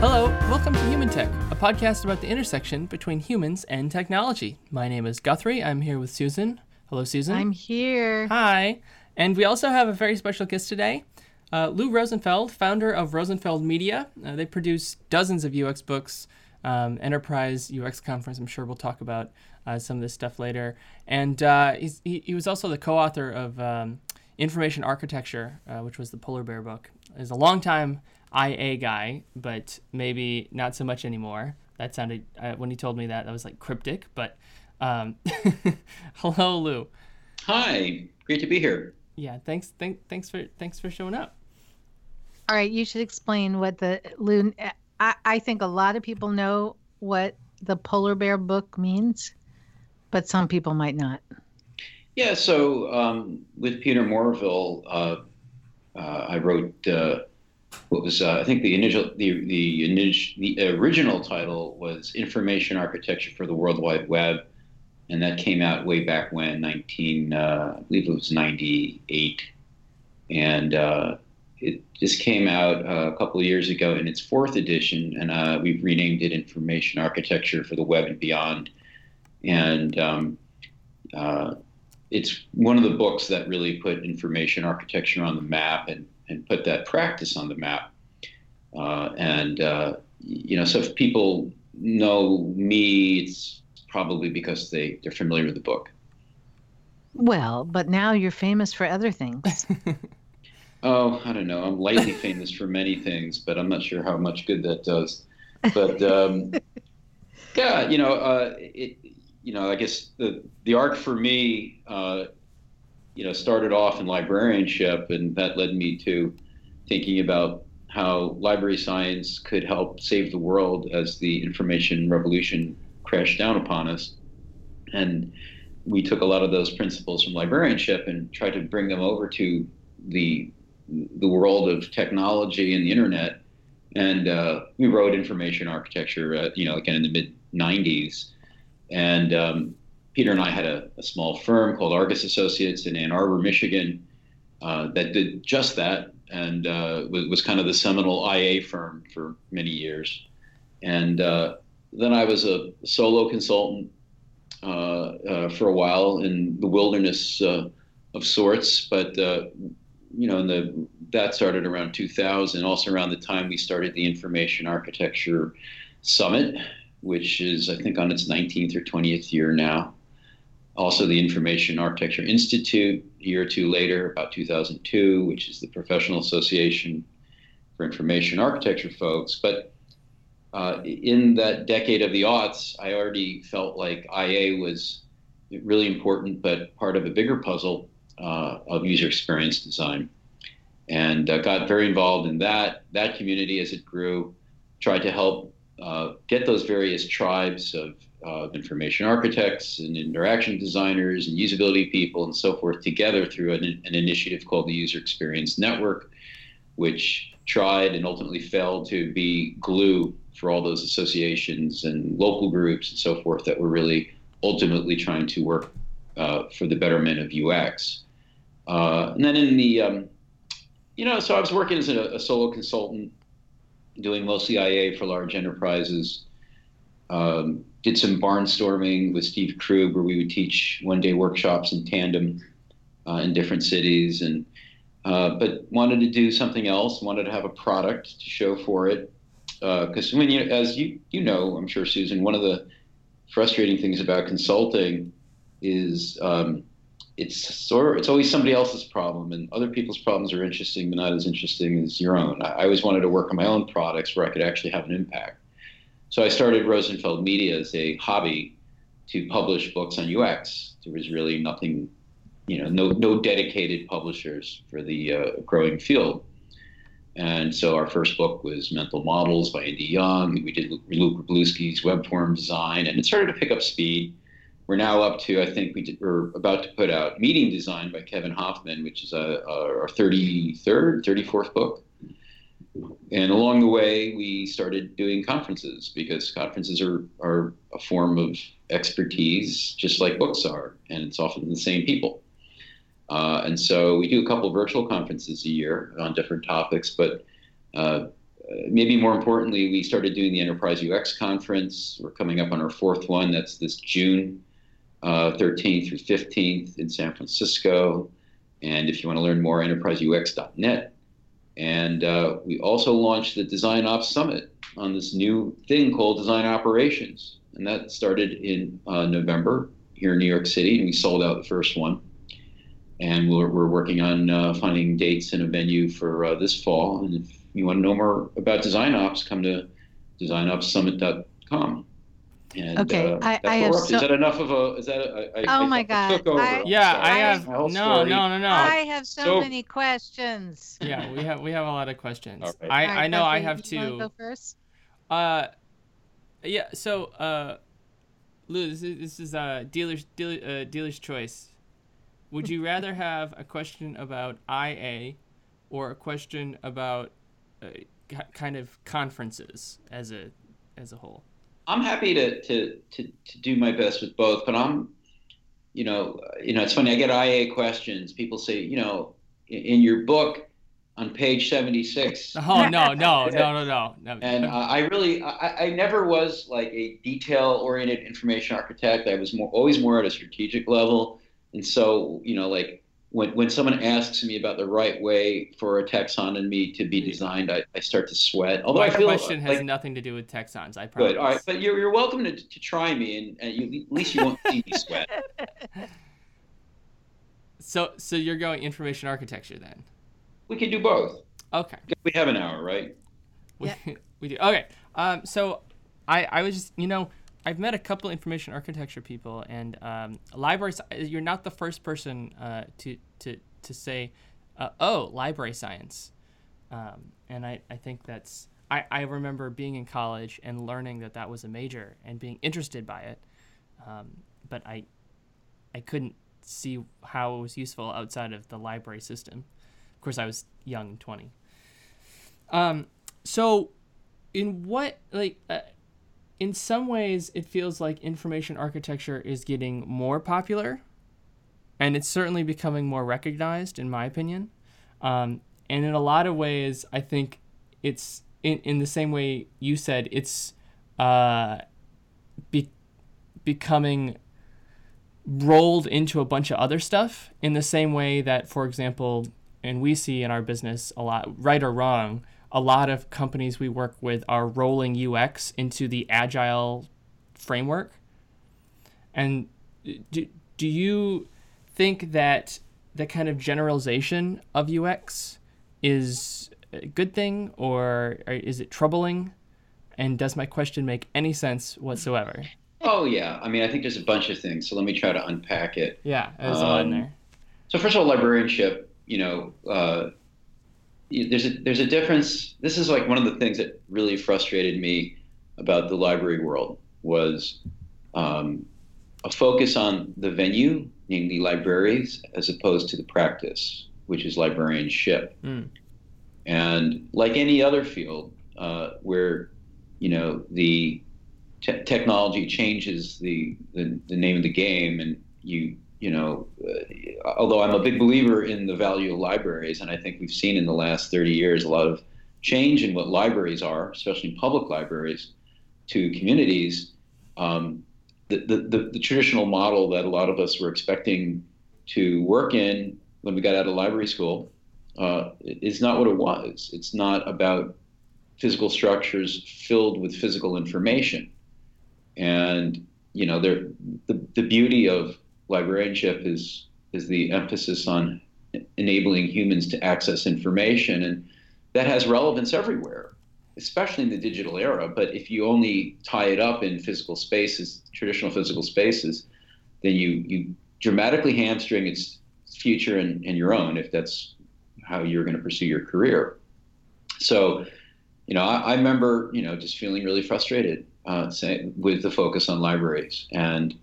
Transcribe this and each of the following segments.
Hello, welcome to Human Tech, a podcast about the intersection between humans and technology. My name is Guthrie. I'm here with Susan. Hello, Susan. I'm here. Hi. And we also have a very special guest today, uh, Lou Rosenfeld, founder of Rosenfeld Media. Uh, they produce dozens of UX books, um, enterprise UX conference. I'm sure we'll talk about uh, some of this stuff later. And uh, he, he was also the co-author of um, Information Architecture, uh, which was the Polar Bear book. He's a longtime IA guy, but maybe not so much anymore. That sounded uh, when he told me that that was like cryptic. But um, hello, Lou. Hi, great to be here. Yeah, thanks. Thank, thanks for thanks for showing up. All right, you should explain what the Lou. I, I think a lot of people know what the polar bear book means, but some people might not. Yeah, so um, with Peter Morville, uh, uh, I wrote uh, what was uh, I think the initial the the, the original title was Information Architecture for the World Wide Web, and that came out way back when 19 uh, I believe it was 98, and uh, it just came out uh, a couple of years ago in its fourth edition, and uh, we've renamed it Information Architecture for the Web and Beyond, and um, uh, it's one of the books that really put information architecture on the map and and put that practice on the map. Uh, and uh, you know, so if people know me, it's probably because they they're familiar with the book. Well, but now you're famous for other things. oh, I don't know. I'm lightly famous for many things, but I'm not sure how much good that does. But um, yeah, you know, uh, it, you know, I guess the the arc for me uh, you know, started off in librarianship, and that led me to thinking about how library science could help save the world as the information revolution crashed down upon us. And we took a lot of those principles from librarianship and tried to bring them over to the the world of technology and the internet. And uh, we wrote information architecture, uh, you know, again in the mid '90s, and um, Peter and I had a, a, small firm called Argus Associates in Ann Arbor, Michigan, uh, that did just that and uh, was, kind of the seminal IA firm for many years. And uh, then I was a solo consultant uh, uh, for a while in the wilderness uh, of sorts, but you know, the, that started around 2000, also around the time we started the Information Architecture Summit, which is, I think, on its 19th or 20th year now also the Information Architecture Institute a year or two later, about 2002, which is the professional association for information architecture folks. But uh, in that decade of the aughts, I already felt like IA was really important, but part of a bigger puzzle uh, of user experience design. And uh, got very involved in that that community as it grew. Tried to help uh, get those various tribes of uh, information architects and interaction designers and usability people and so forth together through an, an, initiative called the User Experience Network, which tried and ultimately failed to be glue for all those associations and local groups and so forth that were really ultimately trying to work uh, for the betterment of UX. Uh, and then in the, um, you know, so I was working as a, a solo consultant, doing mostly IA for large enterprises. Um, did some barnstorming with Steve Krug, where we would teach one day workshops in tandem uh, in different cities, and uh, but wanted to do something else. Wanted to have a product to show for it, because uh, when you, as you you know, I'm sure Susan, one of the frustrating things about consulting is um, it's sort of, it's always somebody else's problem, and other people's problems are interesting, but not as interesting as your own. I, I always wanted to work on my own products where I could actually have an impact. So I started Rosenfeld Media as a hobby to publish books on UX. There was really nothing, you know, no no dedicated publishers for the uh, growing field. And so our first book was Mental Models by Indi Young. We did Luke Wroblewski's web form design, and it started to pick up speed. We're now up to, I think we did, we're about to put out Meeting Design by Kevin Hoffman, which is a, a, our 33rd, 34th book. And along the way, we started doing conferences because conferences are, are a form of expertise, just like books are, and it's often the same people. Uh, and so we do a couple virtual conferences a year on different topics, but uh, maybe more importantly, we started doing the Enterprise UX conference. We're coming up on our fourth one. That's this June uh, 13th through 15th in San Francisco. And if you want to learn more, enterpriseux.net. And uh, we also launched the Design Ops Summit on this new thing called Design Operations. And that started in uh, November here in New York City, and we sold out the first one. And we're, we're working on uh, finding dates and a venue for uh, this fall. And if you want to know more about Design Ops, come to designopssummit.com. And, okay, uh, I, I have so, is that enough of a? Is that? A, I, oh my God! I, yeah, Sorry. I have no, no, no, no. I have so, so, many questions. Yeah, we have we have a lot of questions. Right. I right, I know I have two. Go first. Uh, yeah. So, uh, Lou, this is this is uh dealer's dealer, uh, dealer's choice. Would you rather have a question about IA, or a question about uh, kind of conferences as a as a whole? I'm happy to, to, to, to do my best with both, but I'm, you know, you know, it's funny. I get IA questions. People say, you know, in, in your book on page 76. Oh no, no, no, no, no. no. And uh, I really, I, I never was like a detail-oriented information architect. I was more, always more at a strategic level. And so, you know, like when, when someone asks me about the right way for a taxonomy to be designed, I, I start to sweat. Although My I feel question like, has nothing to do with texons. I promise. Good. All right, but you're, you're welcome to, to try me, and, and you, at least you won't see me sweat. So, so you're going information architecture then? We can do both. Okay. We have an hour, right? We, yeah. we do. Okay. Um, so I, I was just, you know, I've met a couple information architecture people, and um, libraries. You're not the first person uh, to to to say, uh, "Oh, library science," um, and I, I think that's. I, I remember being in college and learning that that was a major and being interested by it, um, but I I couldn't see how it was useful outside of the library system. Of course, I was young, twenty. Um, so, in what like. Uh, in some ways, it feels like information architecture is getting more popular, and it's certainly becoming more recognized, in my opinion. Um, and in a lot of ways, I think it's in, in the same way you said, it's uh, be, becoming rolled into a bunch of other stuff in the same way that, for example, and we see in our business a lot, right or wrong, a lot of companies we work with are rolling UX into the agile framework. And do, do you think that the kind of generalization of UX is a good thing or is it troubling? And does my question make any sense whatsoever? Oh yeah, I mean I think there's a bunch of things. So let me try to unpack it. Yeah, there's um, a lot in there. So first of all, librarianship. You know, uh, there's a there's a difference. This is like one of the things that really frustrated me about the library world was um, a focus on the venue, namely libraries, as opposed to the practice, which is librarianship. Mm. And like any other field, uh, where you know the te- technology changes the, the the name of the game, and you you know, uh, although I'm a big believer in the value of libraries, and I think we've seen in the last 30 years a lot of change in what libraries are, especially public libraries, to communities. Um, the, the, the, the, traditional model that a lot of us were expecting to work in when we got out of library school uh, is not what it was. It's not about physical structures filled with physical information. And, you know, the, the beauty of librarianship is is the emphasis on enabling humans to access information, and that has relevance everywhere, especially in the digital era. But if you only tie it up in physical spaces, traditional physical spaces, then you you dramatically hamstring its future and, and your own if that's how you're going to pursue your career. So, you know, I, I remember, you know, just feeling really frustrated uh, with the focus on libraries and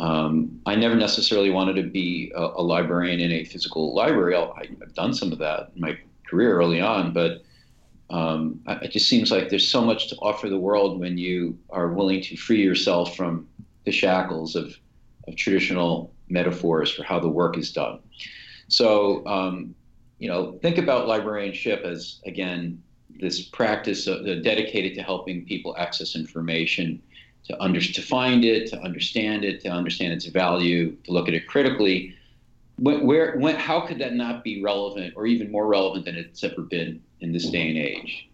um, I never necessarily wanted to be a, a librarian in a physical library. i have done some of that in my career early on, but um, it just seems like there's so much to offer the world when you are willing to free yourself from the shackles of, of traditional metaphors for how the work is done. So, um, you know, think about librarianship as, again, this practice uh, dedicated to helping people access information, to under, to find it, to understand it, to understand its value, to look at it critically. Where, when, how could that not be relevant, or even more relevant than it's ever been in this day and age?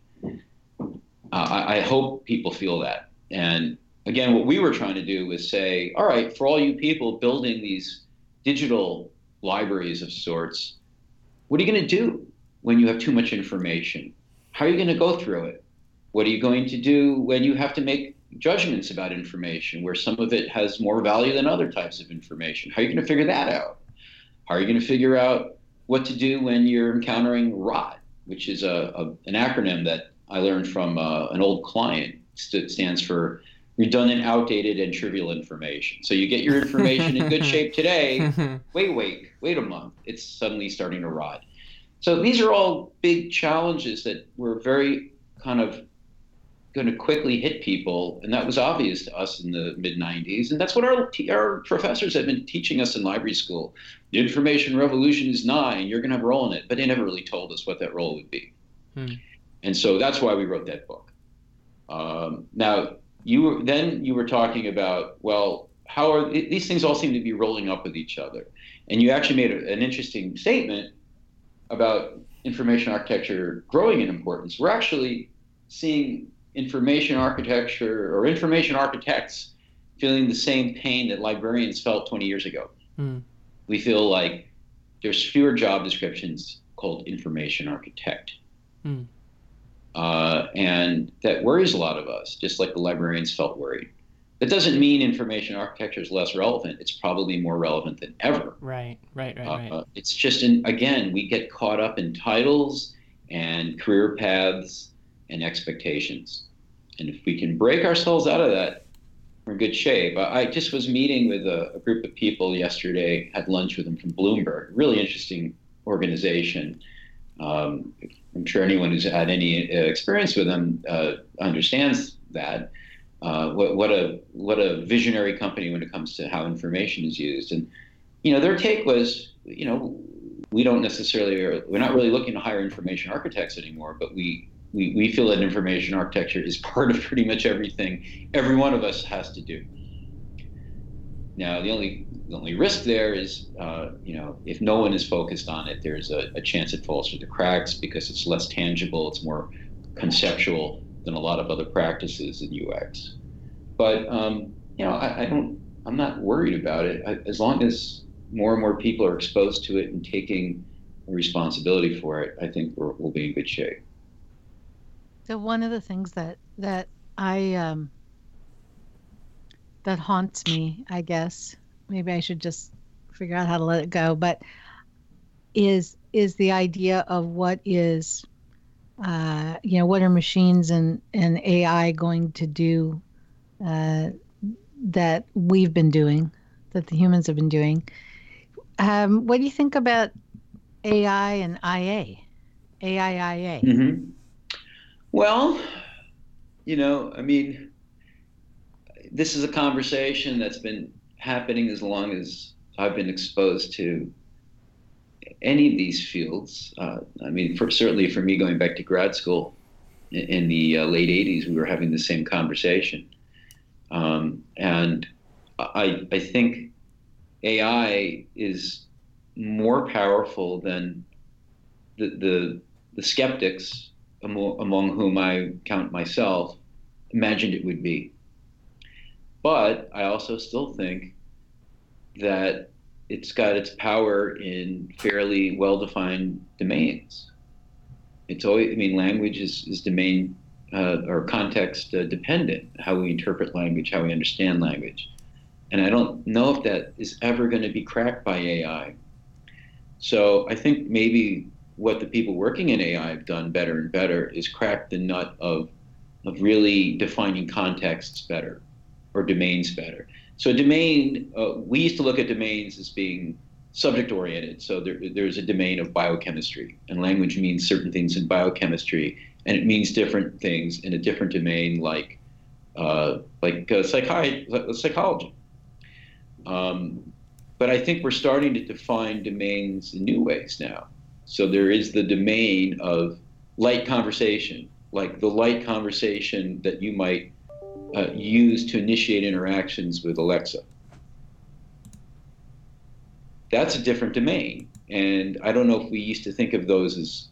Uh, I, I hope people feel that. And again, what we were trying to do was say, all right, for all you people building these digital libraries of sorts, what are you going to do when you have too much information? How are you going to go through it? What are you going to do when you have to make judgments about information where some of it has more value than other types of information? How are you going to figure that out? How are you going to figure out what to do when you're encountering ROT, which is a, a an acronym that I learned from uh, an old client. It stands for redundant, outdated, and trivial information. So you get your information in good shape today. wait, wait, wait a month. It's suddenly starting to rot. So these are all big challenges that we're very kind of going to quickly hit people, and that was obvious to us in the mid 90s. And that's what our our professors have been teaching us in library school. The information revolution is nigh, and you're going to have a role in it. But they never really told us what that role would be. Hmm. And so that's why we wrote that book. Um, now, you were, then you were talking about well how are these things all seem to be rolling up with each other and you actually made a, an interesting statement about information architecture growing in importance we're actually seeing information architecture or information architects feeling the same pain that librarians felt 20 years ago mm. we feel like there's fewer job descriptions called information architect mm. Uh, and that worries a lot of us, just like the librarians felt worried. That doesn't mean information architecture is less relevant. It's probably more relevant than ever. Right, right, right, right. Uh, it's just, in, again, we get caught up in titles and career paths and expectations. And if we can break ourselves out of that, we're in good shape. I, just was meeting with a, a, group of people yesterday, had lunch with them from Bloomberg, really interesting organization. Um, I'm sure anyone who's had any uh, experience with them uh, understands that. Uh, what, what, a what a visionary company when it comes to how information is used. And you know, their take was, you know, we don't necessarily we're not really looking to hire information architects anymore, but we we, we feel that information architecture is part of pretty much everything every one of us has to do. Now, the only the only risk there is, uh, you know, if no one is focused on it, there's a, a, chance it falls through the cracks because it's less tangible, it's more conceptual than a lot of other practices in UX. But um, you know, I, I, don't, I'm not worried about it I, as long as more and more people are exposed to it and taking responsibility for it. I think we will be in good shape. So one of the things that that I um, that haunts me, I guess. Maybe I should just figure out how to let it go, but is is the idea of what is uh, you know what are machines and and AI going to do uh, that we've been doing that the humans have been doing. Um, what do you think about AI and IA, AIIA? Mm-hmm. Well, you know, I mean, this is a conversation that's been happening as long as I've been exposed to any of these fields. Uh, I mean, for, certainly for me, going back to grad school in, in the uh, late 80s, we were having the same conversation. Um, and I, I think AI is more powerful than the, the, the skeptics, among, whom I count myself, imagined it would be. But I also still think that it's got its power in fairly well defined domains. It's always, I mean, language is, is domain uh, or context uh, dependent, how we interpret language, how we understand language. And I don't know if that is ever going to be cracked by AI. So I think maybe what the people working in AI have done better and better is crack the nut of, of really defining contexts better or domains better. So domain, uh, we used to look at domains as being subject oriented. So there, there's a domain of biochemistry, and language means certain things in biochemistry, and it means different things in a different domain, like uh, like uh, psychi- psychology. Um, but I think we're starting to define domains in new ways now. So there is the domain of light conversation, like the light conversation that you might uh, use to initiate interactions with Alexa. That's a different domain. And I don't know if we used to think of those as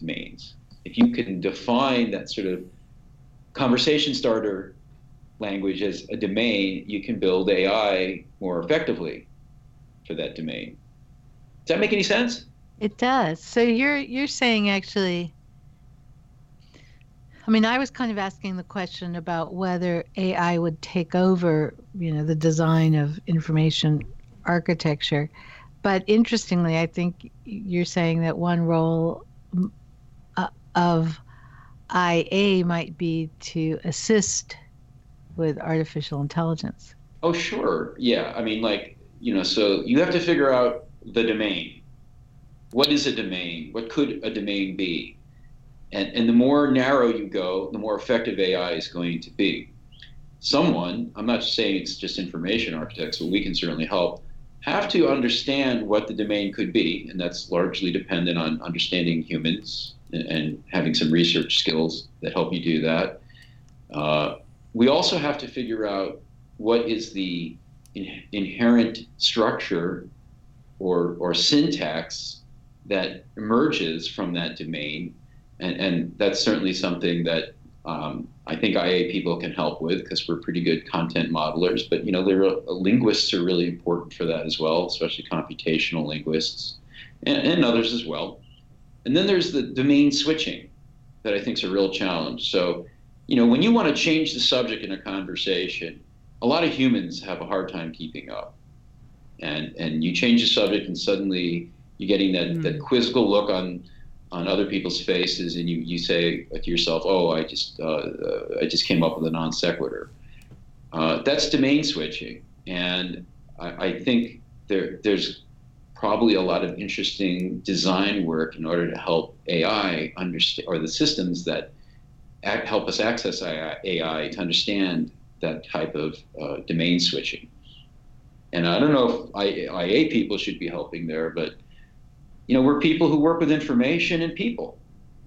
domains. If you can define that sort of conversation starter language as a domain, you can build AI more effectively for that domain. Does that make any sense? It does. So you're you're saying actually I mean, I was kind of asking the question about whether AI would take over, you know, the design of information architecture. But interestingly, I think you're saying that one role uh, of IA might be to assist with artificial intelligence. Oh, sure. Yeah. I mean, like, you know, so you have to figure out the domain. What is a domain? What could a domain be? And, and the more narrow you go, the more effective AI is going to be. Someone, I'm not saying it's just information architects, but we can certainly help, have to understand what the domain could be. And that's largely dependent on understanding humans and, and having some research skills that help you do that. Uh, we also have to figure out what is the in, inherent structure or, or syntax that emerges from that domain and, and that's certainly something that um, I think IA people can help with because we're pretty good content modelers. But you know, are, linguists are really important for that as well, especially computational linguists and, and others as well. And then there's the domain switching that I think is a real challenge. So, you know, when you want to change the subject in a conversation, a lot of humans have a hard time keeping up. And and you change the subject, and suddenly you're getting that, mm. that quizzical look on on other people's faces and you, you say to yourself, oh, I just, uh, uh, I just came up with a non sequitur. Uh, that's domain switching. And I, I, think there, there's probably a lot of interesting design work in order to help AI understand, or the systems that act, help us access AI, AI, to understand that type of uh, domain switching. And I don't know if IA people should be helping there, but you know, we're people who work with information and people.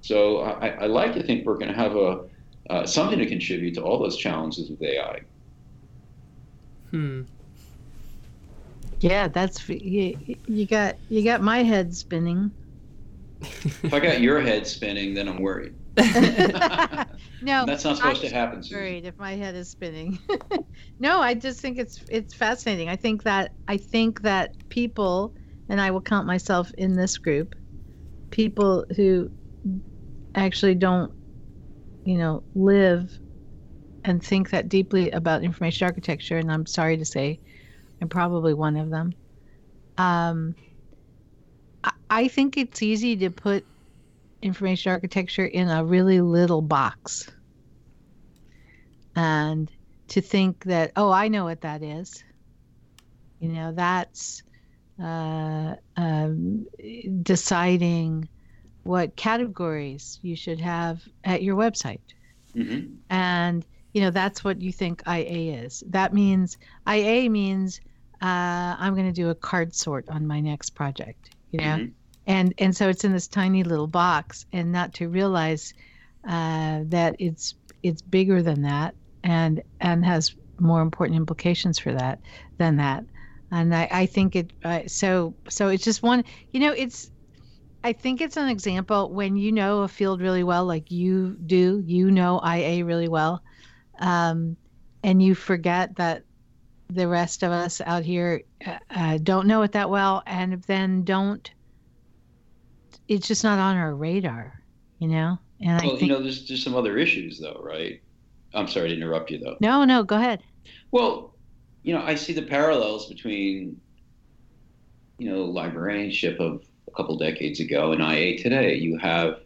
So I, I like to think we're going to have a uh, something to contribute to all those challenges with AI. Hmm. Yeah, that's you, you got you got my head spinning. if I got your head spinning, then I'm worried. no, that's not supposed to happen. Worried if my head is spinning. no, I just think it's it's fascinating. I think that I think that people and I will count myself in this group, people who actually don't, you know, live and think that deeply about information architecture, and I'm sorry to say, I'm probably one of them. Um, I think it's easy to put information architecture in a really little box and to think that, oh, I know what that is. You know, that's uh, um, deciding what categories you should have at your website. Mm-hmm. And you know that's what you think IA is. That means IA means uh, I'm going to do a card sort on my next project. You know, mm-hmm. and and so it's in this tiny little box, and not to realize uh, that it's it's bigger than that, and and has more important implications for that than that and I, I think it uh, so so it's just one you know it's I think it's an example when you know a field really well like you do you know IA really well um, and you forget that the rest of us out here uh, uh, don't know it that well and then don't it's just not on our radar you know? And well, I think, you know there's there's some other issues though right? I'm sorry to interrupt you though. No no go ahead. Well you know, I see the parallels between, you know, librarianship of a couple decades ago and IA today. You have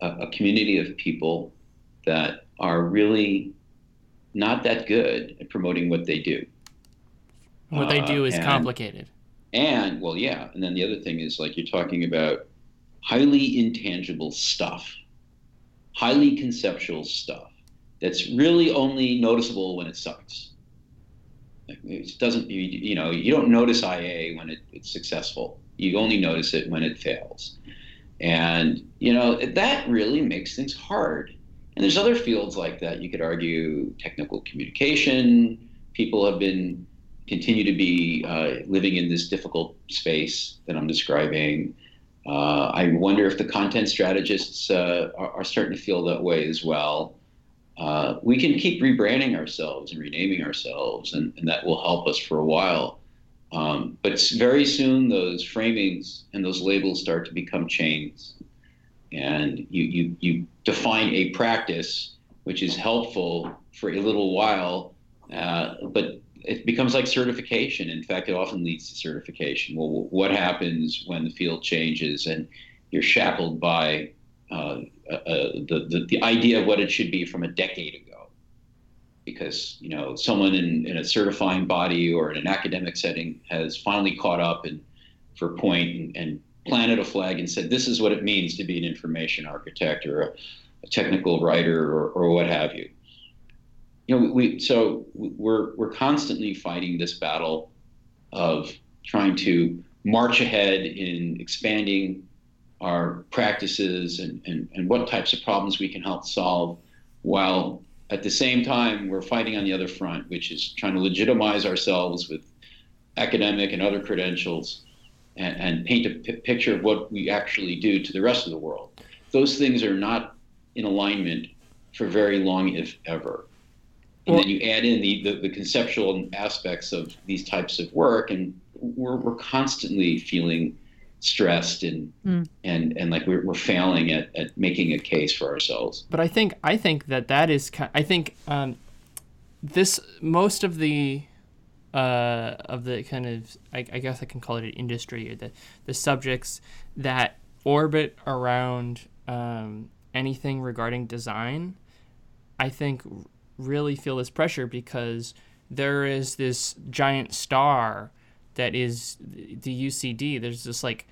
a, a community of people that are really not that good at promoting what they do. What they do is uh, and, complicated. And well, yeah. And then the other thing is like you're talking about highly intangible stuff, highly conceptual stuff that's really only noticeable when it sucks. It doesn't you, you know you don't notice IA when it, it's successful. You only notice it when it fails. And, you know, that really makes things hard. And there's other fields like that. You could argue technical communication. People have been, continue to be uh, living in this difficult space that I'm describing. Uh, I wonder if the content strategists uh, are, are, starting to feel that way as well. Uh, we can keep rebranding ourselves and renaming ourselves, and, and that will help us for a while. Um, but very soon, those framings and those labels start to become chains. And you, you, you define a practice which is helpful for a little while, uh, but it becomes like certification. In fact, it often leads to certification. Well, what happens when the field changes and you're shackled by uh, uh, the, the, the idea of what it should be from a decade ago? Because you know someone in, in a certifying body or in an academic setting has finally caught up and for point and, and planted a flag and said this is what it means to be an information architect or a, a technical writer or, or what have you you know, we so we're we're constantly fighting this battle of trying to march ahead in expanding our practices and, and, and what types of problems we can help solve while at the same time we're fighting on the other front which is trying to legitimize ourselves with academic and other credentials and, and paint a p- picture of what we actually do to the rest of the world. Those things are not in alignment for very long if ever. And well, then you add in the, the, the, conceptual aspects of these types of work and we're, we're constantly feeling stressed and mm. and and like we're, we're failing at, at making a case for ourselves but i think i think that that is i think um, this most of the uh, of the kind of I, I, guess I can call it an industry or the the subjects that orbit around um, anything regarding design, I think really feel this pressure because there is this giant star that is the UCD. There's this like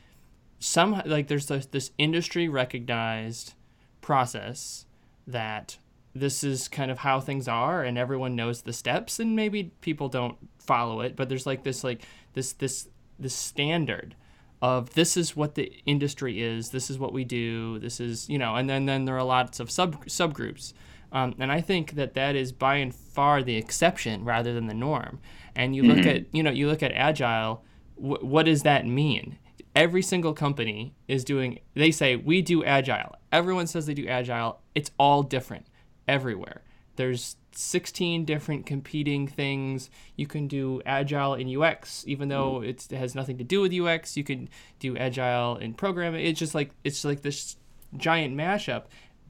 some like there's this, this industry recognized process that this is kind of how things are and everyone knows the steps and maybe people don't follow it but there's like this like this this this standard of this is what the industry is this is what we do this is you know and then then there are lots of sub subgroups um, and I think that that is by and far the exception rather than the norm. And you mm-hmm. look at, you know, you look at agile. Wh- what does that mean? Every single company is doing. They say we do agile. Everyone says they do agile. It's all different everywhere. There's 16 different competing things. You can do agile in UX, even though mm. it has nothing to do with UX. You can do agile in programming. It's just like it's like this giant mashup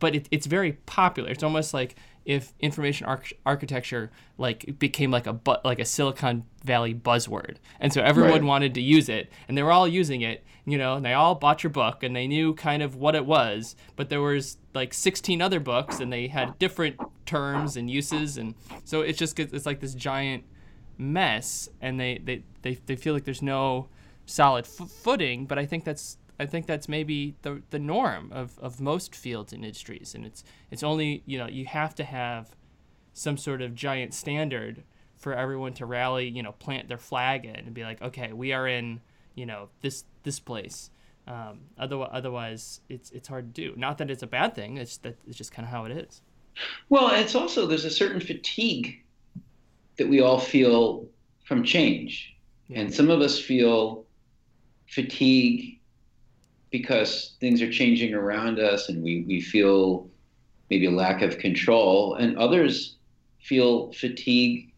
but it, it's very popular. It's almost like if information arch- architecture like became like a bu- like a Silicon Valley buzzword, and so everyone right. wanted to use it, and they were all using it, you know, and they all bought your book, and they knew kind of what it was, but there was like 16 other books, and they had different terms and uses, and so it's just it's like this giant mess, and they they they, they feel like there's no solid f- footing, but I think that's I think that's maybe the the norm of, of most fields and industries, and it's it's only you know you have to have some sort of giant standard for everyone to rally, you know, plant their flag in and be like, okay, we are in you know this this place. Um, otherwise, otherwise, it's it's hard to do. Not that it's a bad thing. It's that it's just kind of how it is. Well, it's also there's a certain fatigue that we all feel from change, yeah. and some of us feel fatigue because things are changing around us and we, we feel maybe a lack of control, and others feel fatigue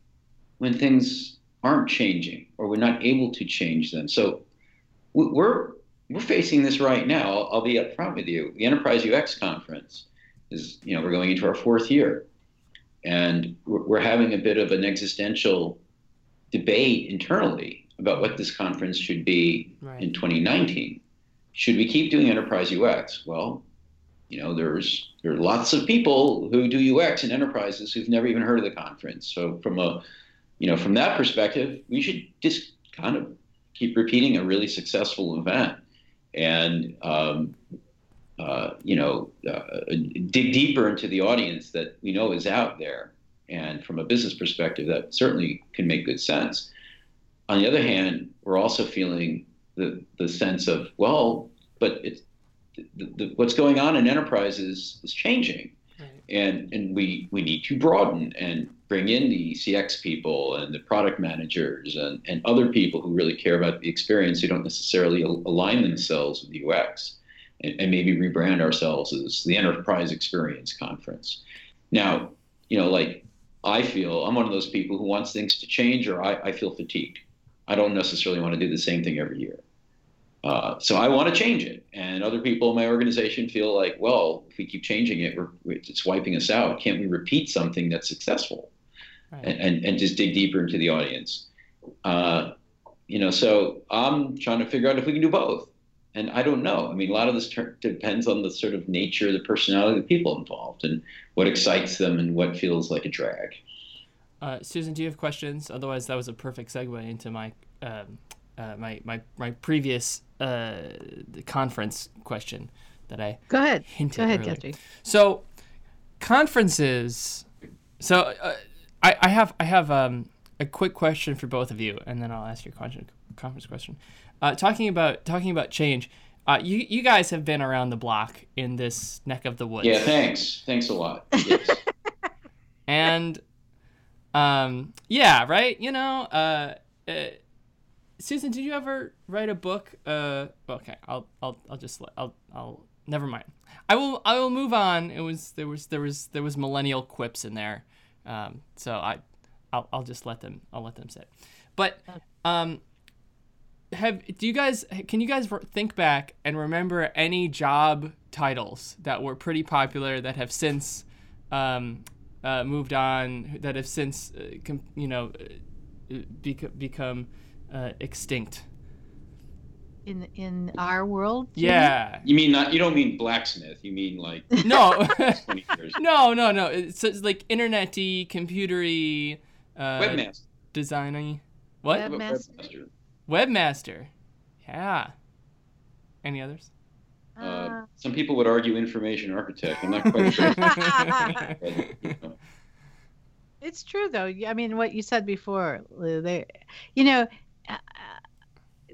when things aren't changing or we're not able to change them. So we're we're facing this right now. I'll, I'll be upfront with you. The Enterprise UX conference is, you know, we're going into our fourth year, and we're, we're having a bit of an existential debate internally about what this conference should be right. in 2019 should we keep doing enterprise UX? Well, you know, there's there are lots of people who do UX in enterprises who've never even heard of the conference. So from a you know, from that perspective, we should just kind of keep repeating a really successful event and um, uh, you know uh, dig deeper into the audience that we know is out there. And from a business perspective, that certainly can make good sense. On the other hand, we're also feeling the the sense of well, but it's the, the, what's going on in enterprise is, is changing. Right. And, and we, we need to broaden and bring in the CX people and the product managers and, and other people who really care about the experience who don't necessarily align themselves with UX and, and maybe rebrand ourselves as the Enterprise Experience Conference. Now, you know, like I feel I'm one of those people who wants things to change or I, I feel fatigued. I don't necessarily want to do the same thing every year. Uh, so I want to change it, and other people in my organization feel like, well, if we keep changing it, we're, it's wiping us out. Can't we repeat something that's successful, Right. and, and, and just dig deeper into the audience? Uh, you know, so I'm trying to figure out if we can do both, and I don't know. I mean, a lot of this ter- depends on the sort of nature, the personality of the people involved, and what excites them, and what feels like a drag. Uh, Susan, do you have questions? Otherwise, that was a perfect segue into my um, uh, my, my my previous uh, conference question that I Go ahead. hinted Go ahead, earlier. Guthrie. So, conferences. So, uh, I I have I have um, a quick question for both of you, and then I'll ask your conference question. Uh, talking about talking about change. Uh, you you guys have been around the block in this neck of the woods. Yeah, thanks, thanks a lot. Yes. and um yeah right you know uh, uh susan did you ever write a book uh okay i'll i'll, I'll just i'll i'll never mind. I will i will move on. It was there was there was there was millennial quips in there um so i i'll, I'll just let them i'll let them sit. But um have do you guys can you guys think back and remember any job titles that were pretty popular that have since um, uh, moved on that have since uh, com- you know uh, bec- become uh, extinct In in our world. Jimmy? yeah You mean not? You don't mean blacksmith. You mean like no no no no it's, it's like internet-y computery uh, Webmaster. designy what Webmaster. Webmaster. webmaster yeah any others Uh, some people would argue information architect. I'm not quite sure. but, you know. It's true, though. I mean, what you said before, Lou. There, you know, uh,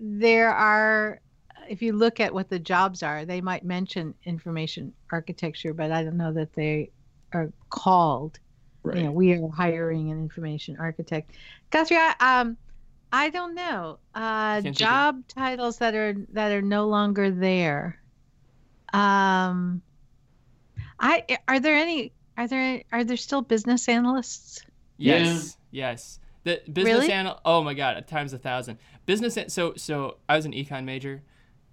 there are. If you look at what the jobs are, they might mention information architecture, but I don't know that they are called. Right. You know, we are hiring an information architect. Guthrie, I, um, I don't know. Uh, think of- job titles that are that are no longer there. Um, I are there any? Are there are there still business analysts? Yes, yes. The business Really? anal. Oh my god, times a thousand. Business. an- So so I was an econ major,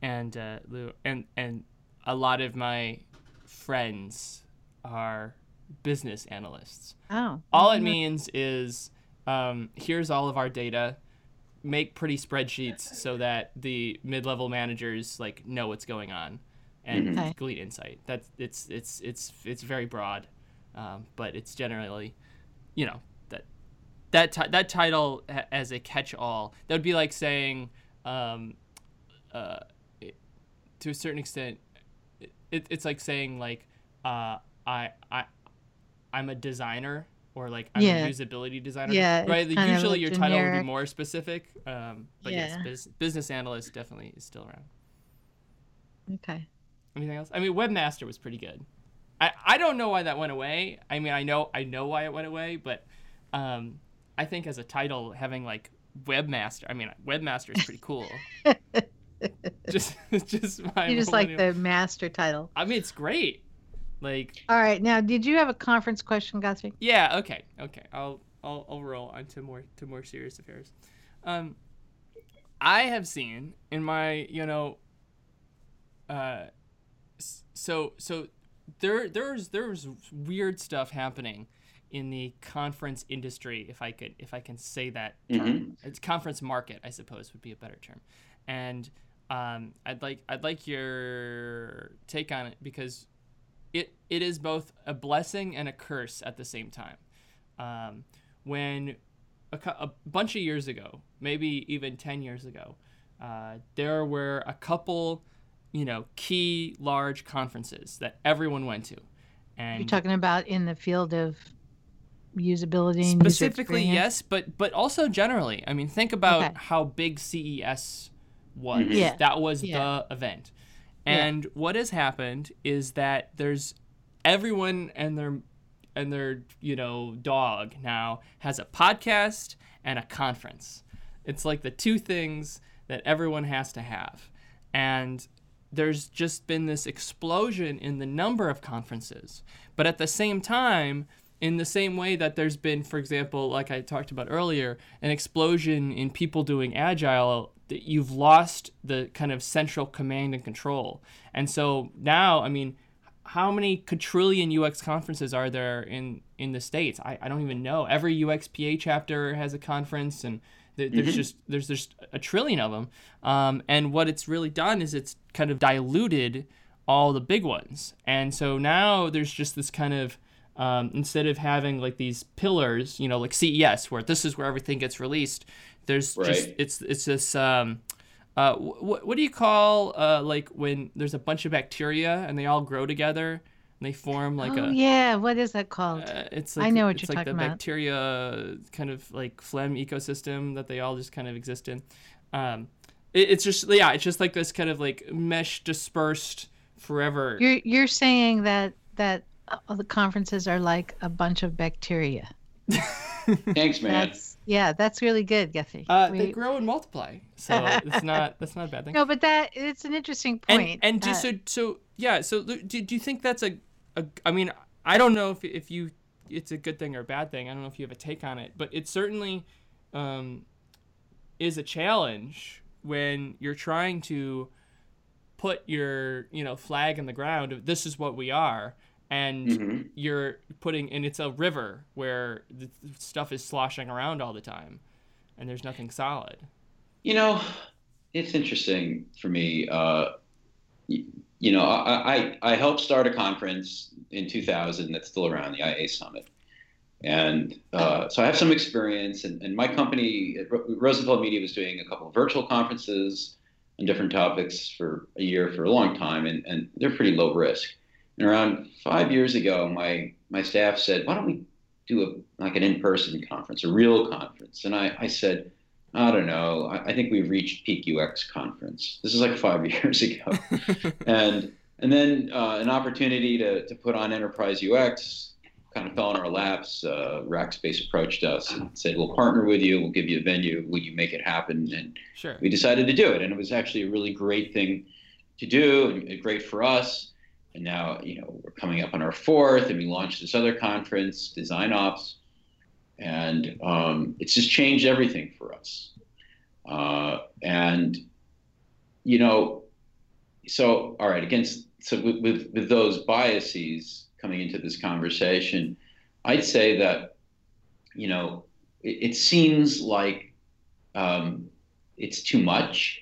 and uh, Lou and and a lot of my friends are business analysts. Oh, All it mhm. means is um, here's all of our data. Make pretty spreadsheets so that the mid-level managers like know what's going on and Mhm. Okay. glean insight. That's it's it's it's it's very broad, um, but it's generally, you know, that that that title ha- as a catch-all. That would be like saying, um, uh, it, to a certain extent, it, it's like saying like, uh, I I I'm a designer or like I'm Yeah. a usability designer. Yeah, right. Usually your title would be more specific. Um, but yes, Yeah. bus- business analyst definitely is still around. Okay. Anything else? I mean, webmaster was pretty good. I, I don't know why that went away. I mean, I know I know why it went away, but um, I think as a title having like webmaster. I mean, webmaster is pretty cool. just just my. You just like the master title. I mean, it's great. Like All right. Now, did you have a conference question, Guthrie? yeah, okay, okay. I'll I'll, I'll roll on to more to more serious affairs. Um, I have seen in my you know. Uh, so so there there's there's weird stuff happening in the conference industry if i could if i can say that term. It's conference market i suppose would be a better term. And um, i'd like i'd like your take on it because it it is both a blessing and a curse at the same time. Um, when a, a bunch of years ago maybe even 10 years ago uh, there were a couple you know key large conferences that everyone went to. And You're talking about in the field of usability and specifically experience? yes but but also generally i mean think about Okay. how big ces was Mhm. Yeah. that was Yeah. the event And yeah. what has happened is that there's everyone and their and their you know dog now has a podcast and a conference. It's like the two things that everyone has to have. And there's just been this explosion in the number of conferences. But at the same time, in the same way that there's been, for example, like I talked about earlier, an explosion in people doing agile, that you've lost the kind of central command and control. And so now, I mean, how many quadrillion UX conferences are there in in the states? I, I don't even know. Every UXPA chapter has a conference, and there's mm-hmm. just there's there's a trillion of them. Um, and what it's really done is it's kind of diluted all the big ones, and so now there's just this kind of um, instead of having like these pillars, you know, like CES, where this is where everything gets released. There's right. just it's it's this. Um, uh, what what do you call uh, like when there's a bunch of bacteria and they all grow together and they form like oh, a yeah what is that called uh, it's like, i know what it's you're like talking the about bacteria kind of like phlegm ecosystem that they all just kind of exist in um, it, it's just yeah it's just like this kind of like mesh dispersed forever you're you're saying that that all the conferences are like a bunch of bacteria. Thanks, man. That's, yeah, that's really good, Guthrie. Uh, we... They grow and multiply, so it's not that's not a bad thing. No, but that it's an interesting point. And, and do, uh, so so yeah. So do, do you think that's a, a I mean, I don't know if if you it's a good thing or a bad thing. I don't know if you have a take on it, but it certainly um, is a challenge when you're trying to put your you know flag in the ground. This is what we are and mm-hmm. you're putting and it's a river where the stuff is sloshing around all the time and there's nothing solid. You know it's interesting for me uh, you, you know I, I, I helped start a conference in 2000 that's still around the ia summit. And uh, so i have some experience and, and my company Rosenfeld Media was doing a couple of virtual conferences on different topics for a year for a long time and, and they're pretty low risk and around five years ago, my my staff said, "Why don't we do a like an in-person conference, a real conference?" And I, I said, "I don't know. I, I think we've reached peak UX conference. This is like five years ago." and and then uh, an opportunity to to put on enterprise UX kind of fell in our laps. Uh, Rackspace approached us and said, "We'll partner with you. We'll give you a venue. Will you make it happen?" And sure. we decided to do it, and it was actually a really great thing to do, and great for us and now you know we're coming up on our fourth, and we launched this other conference, Design Ops, and um, it's just changed everything for us. Uh, and you know, so all right, against so with, with, with those biases coming into this conversation, I'd say that you know it, it seems like um, it's too much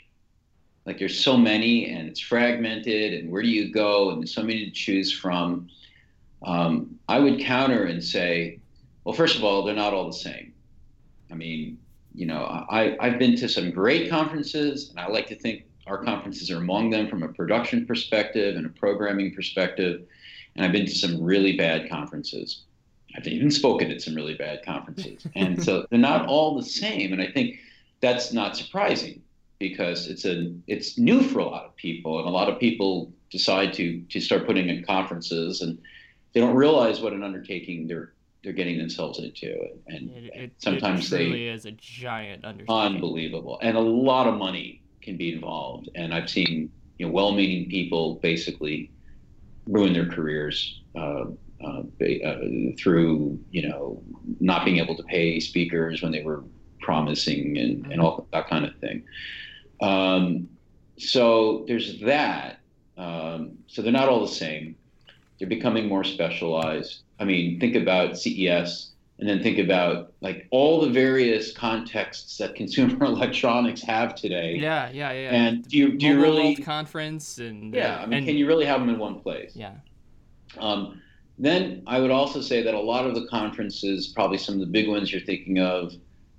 like there's so many and it's fragmented and where do you go? And there's so many to choose from. Um, i would counter and say well first of all they're not all the same. I mean you know I, i've been to some great conferences and i like to think our conferences are among them from a production perspective and a programming perspective and i've been to some really bad conferences. I've even spoken at some really bad conferences. And so they're not all the same and i think that's not surprising because it's a it's new for a lot of people, and a lot of people decide to to start putting in conferences, and they don't realize what an undertaking they're they're getting themselves into, and, it, it, sometimes it truly they is a giant undertaking. Unbelievable, and a lot of money can be involved, and I've seen you know well-meaning people basically ruin their careers. Uh, uh, uh, through you know not being able to pay speakers when they were promising and, and mm-hmm. all that kind of thing. Um, so there's that. Um, so they're not all the same. They're becoming more specialized. I mean, think about CES and then think about like all the various contexts that consumer electronics have today. Yeah, yeah, yeah. And do you do you really conference and yeah? I mean, and, can you really have them in one place? Yeah. Um, then I would also say that a lot of the conferences, probably some of the big ones you're thinking of,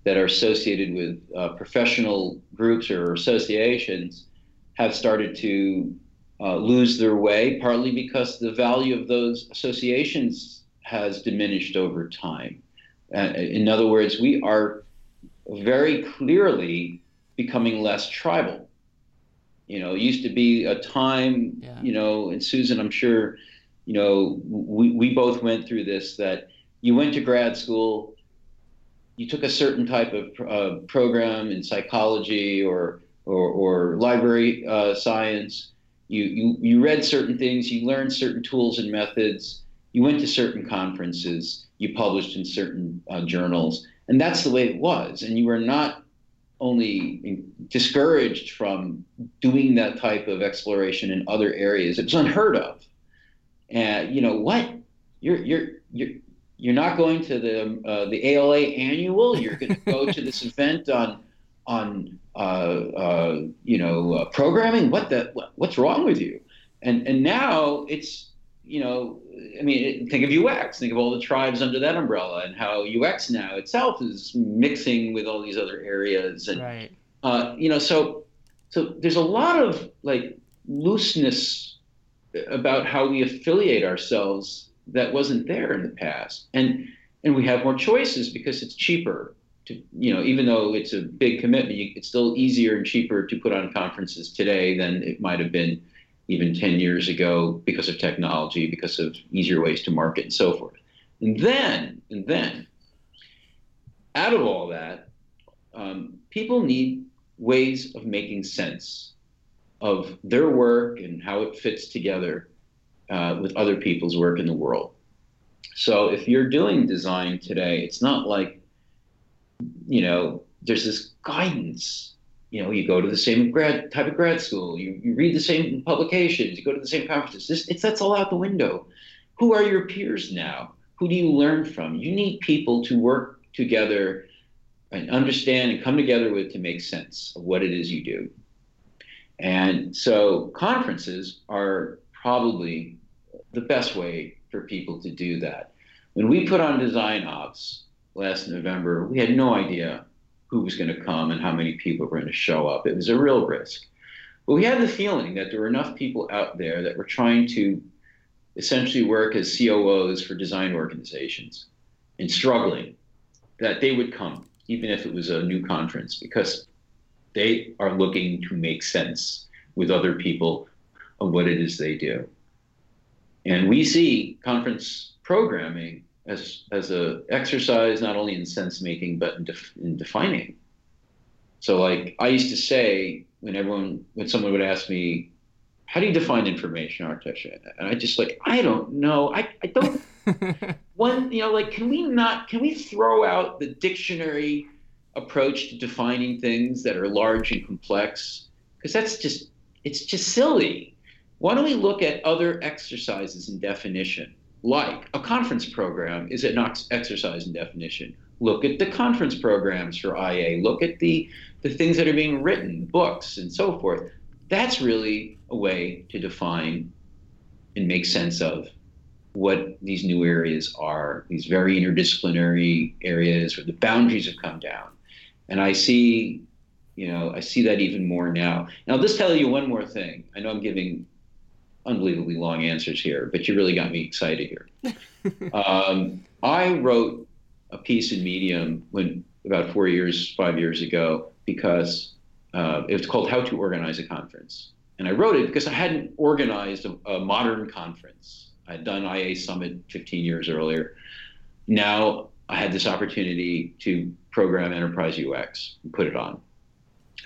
that are associated with uh, professional groups or associations have started to uh, lose their way, partly because the value of those associations has diminished over time. Uh, in other words, we are very clearly becoming less tribal. You know, it used to be a time, Yeah. you know, and Susan, I'm sure, you know, we, we both went through this that you went to grad school, you took a certain type of uh, program in psychology or, or, or library uh, science. You, you, you read certain things, you learned certain tools and methods, you went to certain conferences, you published in certain uh, journals, and that's the way it was. And you were not only discouraged from doing that type of exploration in other areas. It was unheard of. And you know what? You're you're you're you're not going to the uh, the ALA annual. You're going to go to this event on on uh, uh, you know uh, programming. What the what, what's wrong with you? And and now it's you know I mean think of UX. Think of all the tribes under that umbrella and how UX now itself is mixing with all these other areas and Right. uh, you know so so there's a lot of like looseness about how we affiliate ourselves that wasn't there in the past. And and we have more choices because it's cheaper to you know even though it's a big commitment it's still easier and cheaper to put on conferences today than it might have been even 10 years ago because of technology because of easier ways to market and so forth. And then and then out of all that um, people need ways of making sense of their work and how it fits together uh, with other people's work in the world. So if you're doing design today, it's not like, you know, there's this guidance. You know, you go to the same grad type of grad school, you, you read the same publications, you go to the same conferences. This, it's that's all out the window. Who are your peers now? Who do you learn from? You need people to work together and understand and come together with to make sense of what it is you do. And so conferences are probably the best way for people to do that. When we put on Design Ops last November, we had no idea who was going to come and how many people were going to show up. It was a real risk. But we had the feeling that there were enough people out there that were trying to essentially work as COOs for design organizations and struggling that they would come, even if it was a new conference, because they are looking to make sense with other people of what it is they do. And we see conference programming as, as a exercise not only in sense making but in, def, in defining. So like I used to say when everyone when someone would ask me, how do you define information architecture? And I just like, I don't know. I, I don't one, you know, like can we not can we throw out the dictionary approach to defining things that are large and complex? Because that's just it's just silly. Why don't we look at other exercises in definition? Like a conference program is an exercise in definition. Look at the conference programs for IA. Look at the, the things that are being written, books, and so forth. That's really a way to define and make sense of what these new areas are, these very interdisciplinary areas where the boundaries have come down. And I see, you know, I see that even more now. Now, I'll just tell you one more thing. I know I'm giving unbelievably long answers here, but you really got me excited here. um, I wrote a piece in Medium when about four years, five years ago, because uh, it was called "How to Organize a Conference," and I wrote it because I hadn't organized a, a modern conference. I had done IA Summit 15 years earlier. Now I had this opportunity to program enterprise UX and put it on.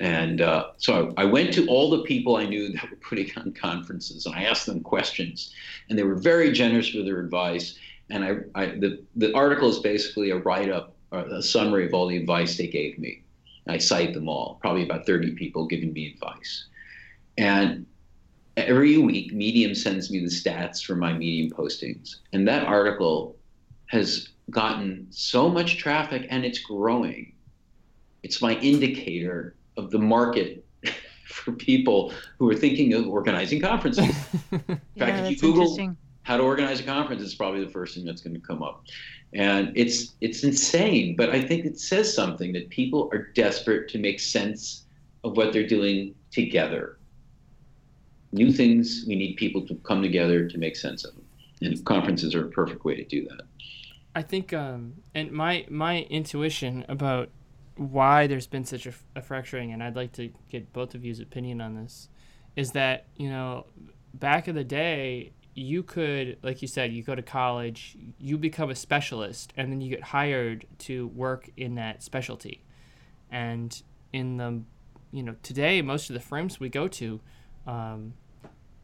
And uh, so I went to all the people I knew that were putting on conferences, and I asked them questions, and they were very generous with their advice. And I, I the the article is basically a write up, a summary of all the advice they gave me. I cite them all, probably about 30 people giving me advice. And every week, Medium sends me the stats for my Medium postings, and that article has gotten so much traffic, and it's growing. It's my indicator of the market for people who are thinking of organizing conferences. In fact, yeah, if you Google how to organize a conference, it's probably the first thing that's going to come up. And it's it's insane, but I think it says something that people are desperate to make sense of what they're doing together. New things, we need people to come together to make sense of them. And conferences are a perfect way to do that. I think, um, and my my intuition about why there's been such a, a fracturing, and I'd like to get both of you's opinion on this, is that you know back in the day you could like you said you go to college you become a specialist and then you get hired to work in that specialty. And in the you know today most of the firms we go to um,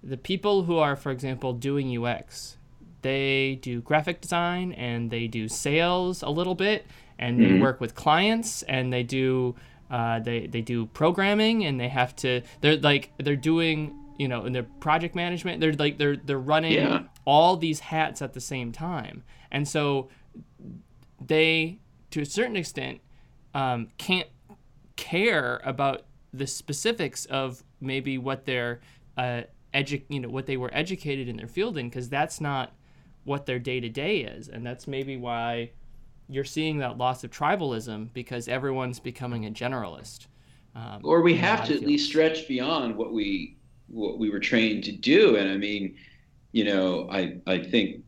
the people who are for example doing ux they do graphic design and they do sales a little bit and mm-hmm. they work with clients and they do uh, they they do programming and they have to they're like they're doing you know in their project management they're like they're they're running yeah. all these hats at the same time and so they to a certain extent um, can't care about the specifics of maybe what they're uh, edu- you know what they were educated in their field in because that's not what their day to day is and that's maybe why you're seeing that loss of tribalism because everyone's becoming a generalist. Um, or we have to at least stretch beyond what we what we were trained to do. And I mean, you know, I I think,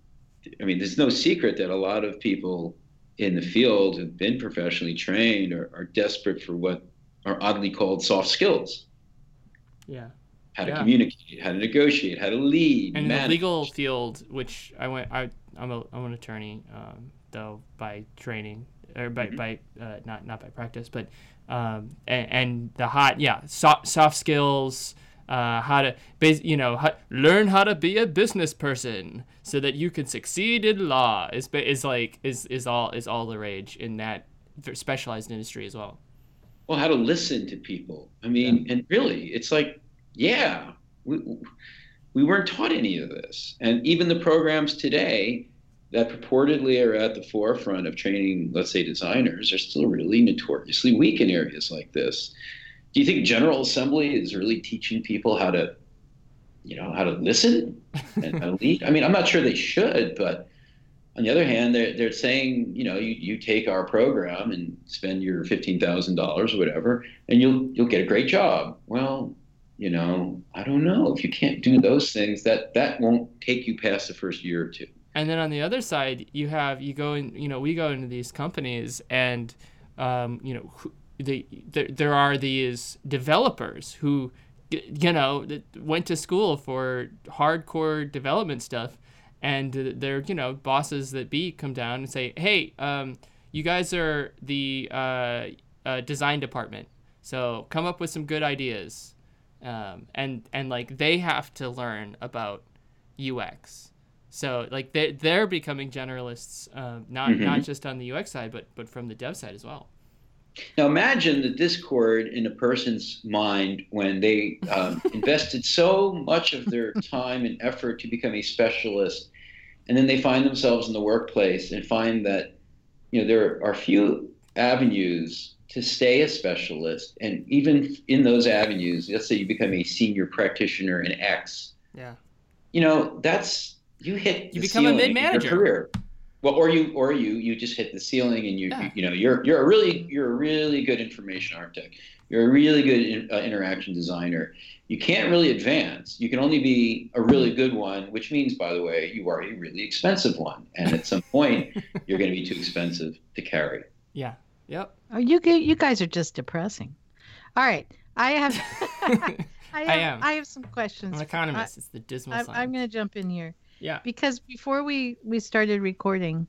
I mean, there's no secret that a lot of people in the field have been professionally trained or are desperate for what are oddly called soft skills. Yeah. How to yeah. communicate, how to negotiate, how to lead. And manage. in the legal field, which I went, I I'm a I'm an attorney. Um, though by training or by, mm-hmm. by uh, not not by practice, but um, and, and, the hot yeah soft, soft skills. Uh, how to you know how, learn how to be a business person so that you can succeed in law is is like is is all is all the rage in that specialized industry as well. Well, how to listen to people. I mean, yeah. and really, it's like yeah, we we weren't taught any of this, and even the programs today that purportedly are at the forefront of training, let's say, designers, are still really notoriously weak in areas like this. Do you think General Assembly is really teaching people how to, you know, how to listen and how to lead? I mean, I'm not sure they should, but on the other hand, they're, they're saying, you know, you, you take our program and spend your $15,000 or whatever, and you'll, you'll get a great job. Well, you know, I don't know. If you can't do those things, that, that won't take you past the first year or two and then on the other side you have you go in you know we go into these companies and um, you know the, there, there are these developers who you know went to school for hardcore development stuff. And they're you know bosses that be come down and say hey um, you guys are the uh, uh, design department. So come up with some good ideas. Um, and and like they have to learn about ux so like they they're becoming generalists, uh, not mm-hmm. not just on the UX side, but but from the dev side as well. Now imagine the discord in a person's mind when they um, invested so much of their time and effort to become a specialist, and then they find themselves in the workplace and find that you know there are few avenues to stay a specialist, and even in those avenues, let's say you become a senior practitioner in X. Yeah. You know that's you hit you become a mid manager career. Well, or you or you you just hit the ceiling and you yeah. you, you, know you're you're a really you're a really good information architect. You're a really good in, uh, interaction designer. You can't really advance. You can only be a really good one, which means, by the way, you are a really expensive one. And at some point, you're going to be too expensive to carry. Yeah. Yep. Oh, you you guys are just depressing. All right, I have. I, have I am. I have some questions. I'm an economist. I, it's the dismal. I, I'm going to jump in here. Yeah. Because before we we started recording,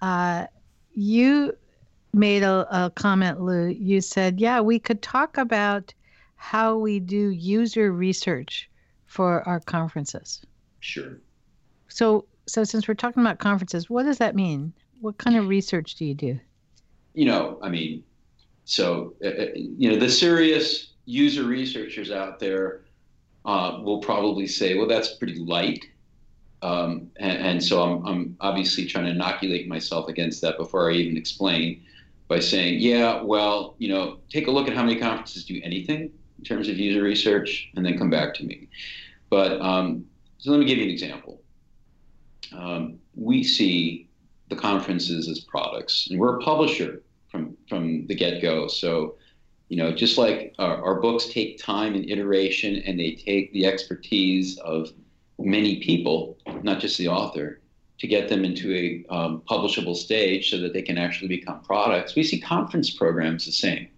uh, you made a, a comment, Lou. You said, "Yeah, we could talk about how we do user research for our conferences." Sure. So, so since we're talking about conferences, what does that mean? What kind of research do you do? You know, I mean, so uh, uh you know, the serious user researchers out there uh, will probably say, "Well, that's pretty light." Um, and, and, so I'm, I'm obviously trying to inoculate myself against that before I even explain by saying, yeah, well, you know, take a look at how many conferences do anything in terms of user research and then come back to me. But um, so let me give you an example. Um, we see the conferences as products, and we're a publisher from, from the get go. So, you know, just like our, our books take time and iteration and they take the expertise of many people, not just the author, to get them into a um, publishable stage so that they can actually become products. We see conference programs the same.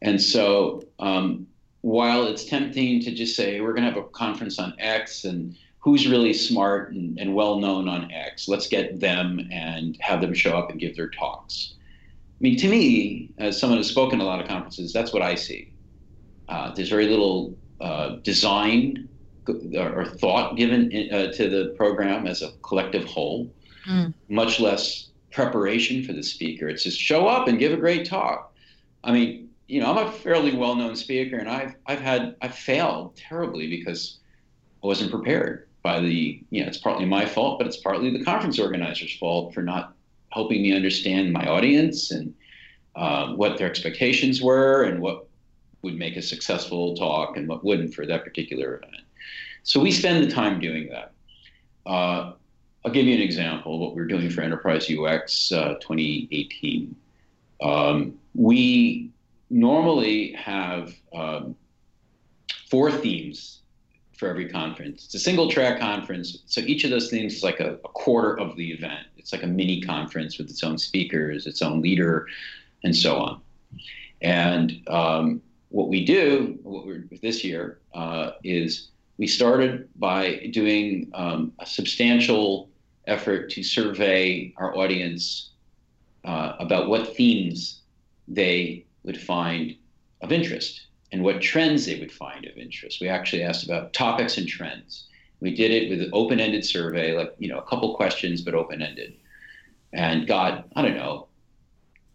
And so um, while it's tempting to just say we're going to have a conference on X and who's really smart and, and well known on X, let's get them and have them show up and give their talks. I mean, to me, as someone who's spoken at a lot of conferences, that's what I see. Uh, there's very little uh, design or thought given uh, to the program as a collective whole, mm. much less preparation for the speaker. It's just show up and give a great talk. I mean, you know, I'm a fairly well-known speaker, and I've I've had I've failed terribly because I wasn't prepared. By the you know, it's partly my fault, but it's partly the conference organizer's fault for not helping me understand my audience and uh, what their expectations were and what would make a successful talk and what wouldn't for that particular event. So we spend the time doing that. Uh, I'll give you an example of what we're doing for Enterprise UX uh, 2018. Um, we normally have um, four themes for every conference. It's a single track conference, so each of those themes is like a, a quarter of the event. It's like a mini conference with its own speakers, its own leader, and so on. And um, what we do, what we're this year, uh, is we started by doing um, a substantial effort to survey our audience uh, about what themes they would find of interest and what trends they would find of interest. We actually asked about topics and trends. We did it with an open-ended survey, like you know, a couple questions but open-ended, and got I don't know,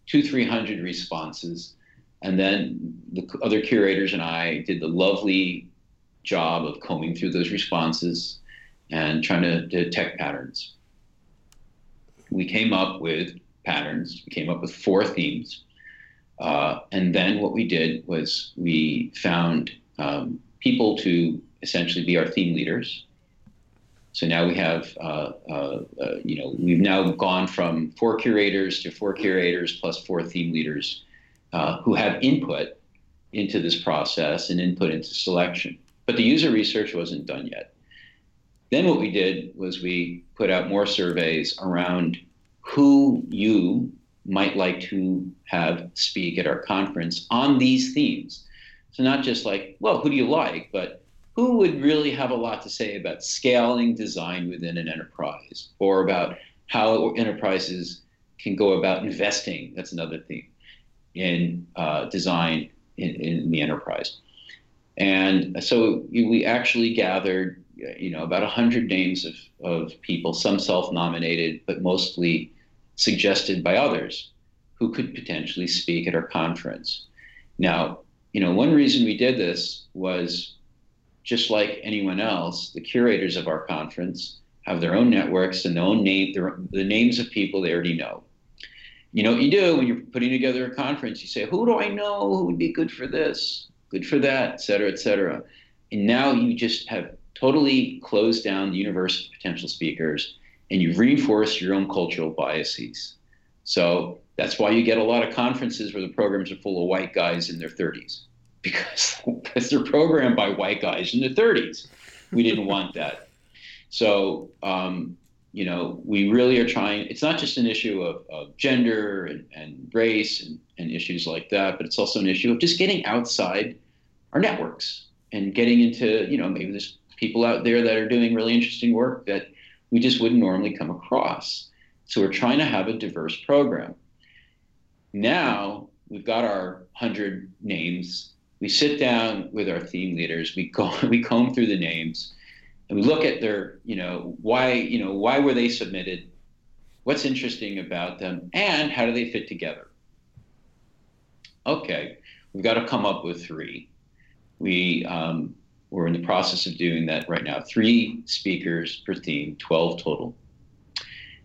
two, three hundred responses. And then the other curators and I did the lovely job of combing through those responses and trying to detect patterns. We came up with patterns. We came up with four themes. Uh, and then what we did was we found um, people to essentially be our theme leaders. So now we have, uh, uh, uh you know, we've now gone from four curators to four curators plus four theme leaders uh, who have input into this process and input into selection. But the user research wasn't done yet. Then what we did was we put out more surveys around who you might like to have speak at our conference on these themes. So not just like, well, who do you like, but who would really have a lot to say about scaling design within an enterprise or about how enterprises can go about investing? That's another theme in uh, design in, in the enterprise. And so we actually gathered, you know, about 100 names of, of people, some self-nominated, but mostly suggested by others who could potentially speak at our conference. Now, you know, one reason we did this was just like anyone else, the curators of our conference have their own networks and their own name, their, the names of people they already know. You know what you do when you're putting together a conference? You say, who do I know who would be good for this? Good for that, et cetera, et cetera. And now you just have totally closed down the universe of potential speakers and you've reinforced your own cultural biases. So that's why you get a lot of conferences where the programs are full of white guys in their 30s because, because they're programmed by white guys in their 30s. We didn't want that. So, um, you know, we really are trying, it's not just an issue of, of gender and, and race and, and issues like that, but it's also an issue of just getting outside our networks and getting into, you know, maybe there's people out there that are doing really interesting work that we just wouldn't normally come across. So we're trying to have a diverse program. Now we've got our 100 names. We sit down with our theme leaders. We go, we comb through the names, and we look at their, you know, why, you know, why were they submitted? What's interesting about them, and how do they fit together? Okay, we've got to come up with three. We um, we're in the process of doing that right now. Three speakers per theme, 12 total.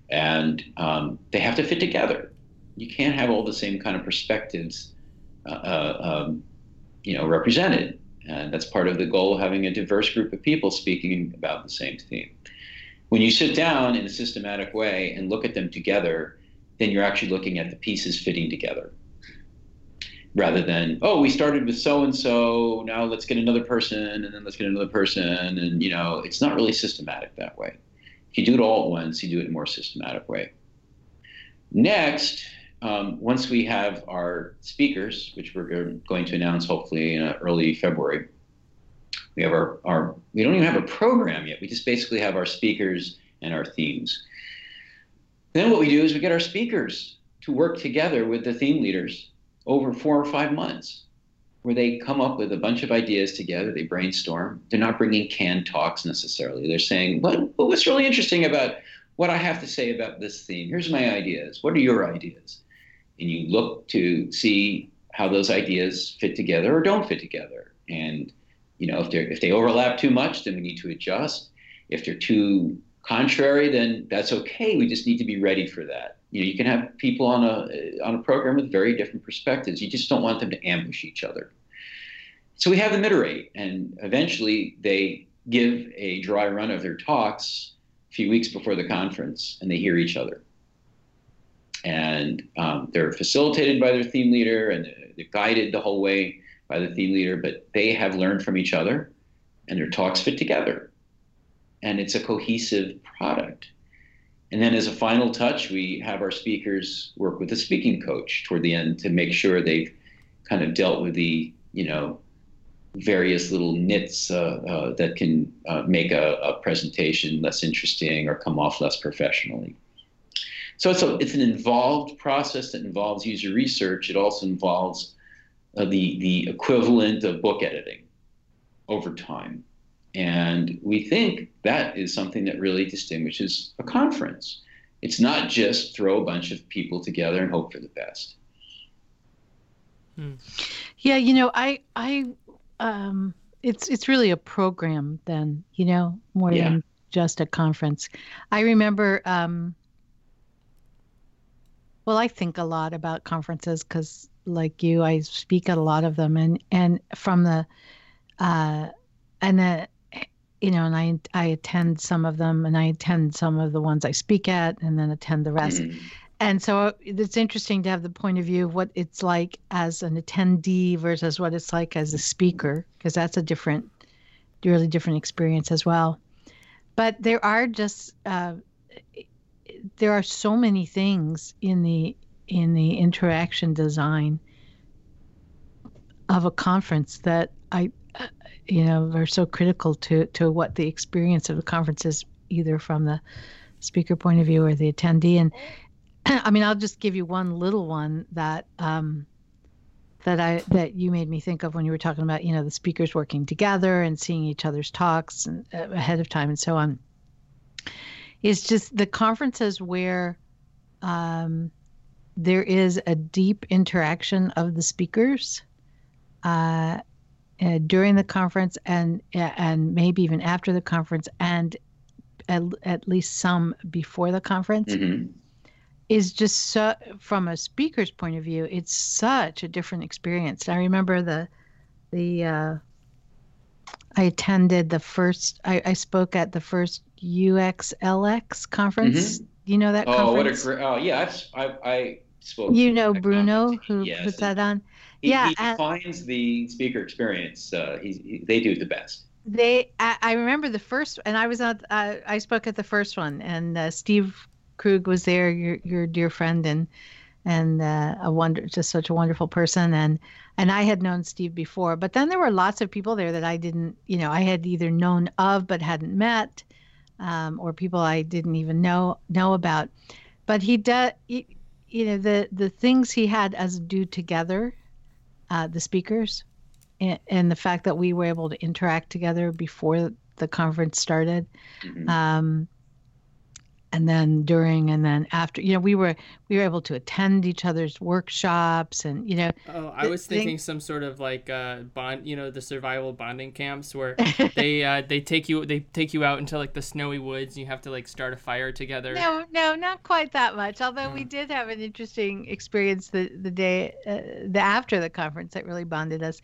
And um, they have to fit together. You can't have all the same kind of perspectives, uh, uh, um, you know, represented. And that's part of the goal of having a diverse group of people speaking about the same theme. When you sit down in a systematic way and look at them together, then you're actually looking at the pieces fitting together. Rather than oh we started with so and so now let's get another person and then let's get another person and you know it's not really systematic that way. If you do it all at once you do it in a more systematic way. Next um, once we have our speakers, which we're going to announce hopefully in early February, we have our, our we don't even have a program yet. We just basically have our speakers and our themes. Then what we do is we get our speakers to work together with the theme leaders over four or five months, where they come up with a bunch of ideas together. They brainstorm. They're not bringing canned talks necessarily. They're saying, "What what's really interesting about what I have to say about this theme? Here's my ideas. What are your ideas?" And you look to see how those ideas fit together or don't fit together. And you know, if they if they overlap too much, then we need to adjust. If they're too contrary, then that's okay. We just need to be ready for that. You know, you can have people on a on a program with very different perspectives. You just don't want them to ambush each other. So we have them iterate, and eventually they give a dry run of their talks a few weeks before the conference, and they hear each other. And um, they're facilitated by their theme leader, and they're guided the whole way by the theme leader. But they have learned from each other, and their talks fit together and it's a cohesive product. And then as a final touch, we have our speakers work with a speaking coach toward the end to make sure they've kind of dealt with the, you know, various little nits uh, uh, that can uh, make a, a, presentation less interesting or come off less professionally. So it's, a, it's an involved process that involves user research. It also involves uh, the, the equivalent of book editing over time. And we think that is something that really distinguishes a conference. It's not just throw a bunch of people together and hope for the best. Hmm. Yeah, you know, I I um it's it's really a program then, you know, more yeah. than just a conference. I remember um well, I think a lot about conferences cuz like you, I speak at a lot of them and and from the uh and the you know, and I I attend some of them, and I attend some of the ones I speak at, and then attend the rest. Mm. And so it's interesting to have the point of view of what it's like as an attendee versus what it's like as a speaker, because that's a different, really different experience as well. But there are just uh, there are so many things in the in the interaction design of a conference that I you know, are so critical to to what the experience of the conference is, either from the speaker point of view or the attendee. And I mean, I'll just give you one little one that um, that I that you made me think of when you were talking about you know the speakers working together and seeing each other's talks and, uh, ahead of time and so on. Is just the conferences where um, there is a deep interaction of the speakers. Uh, uh, during the conference and and maybe even after the conference and at, at least some before the conference mm-hmm. is just so from a speaker's point of view it's such a different experience i remember the the uh, i attended the first I, I spoke at the first uxlx conference mm-hmm. you know that oh conference? what a great oh yeah i i, I spoke you know bruno who yes, puts that on he, yeah, he defines the speaker experience. Uh, he, they do the best. They, I, I, remember the first, and I was at, uh, I spoke at the first one, and uh, Steve Krug was there, your your dear friend, and and uh, a wonder, just such a wonderful person, and and I had known Steve before, but then there were lots of people there that I didn't, you know, I had either known of but hadn't met, um, or people I didn't even know know about, but he does, you know, the the things he had us do together uh, the speakers and, and, the fact that we were able to interact together before the conference started. Mm-hmm. Um, and then during and then after you know we were we were able to attend each other's workshops and you know oh i was thinking some sort of like uh bond you know the survival bonding camps where they uh they take you they take you out into like the snowy woods and you have to like start a fire together. No no not quite that much although we did have an interesting experience the the day uh, the after the conference that really bonded us.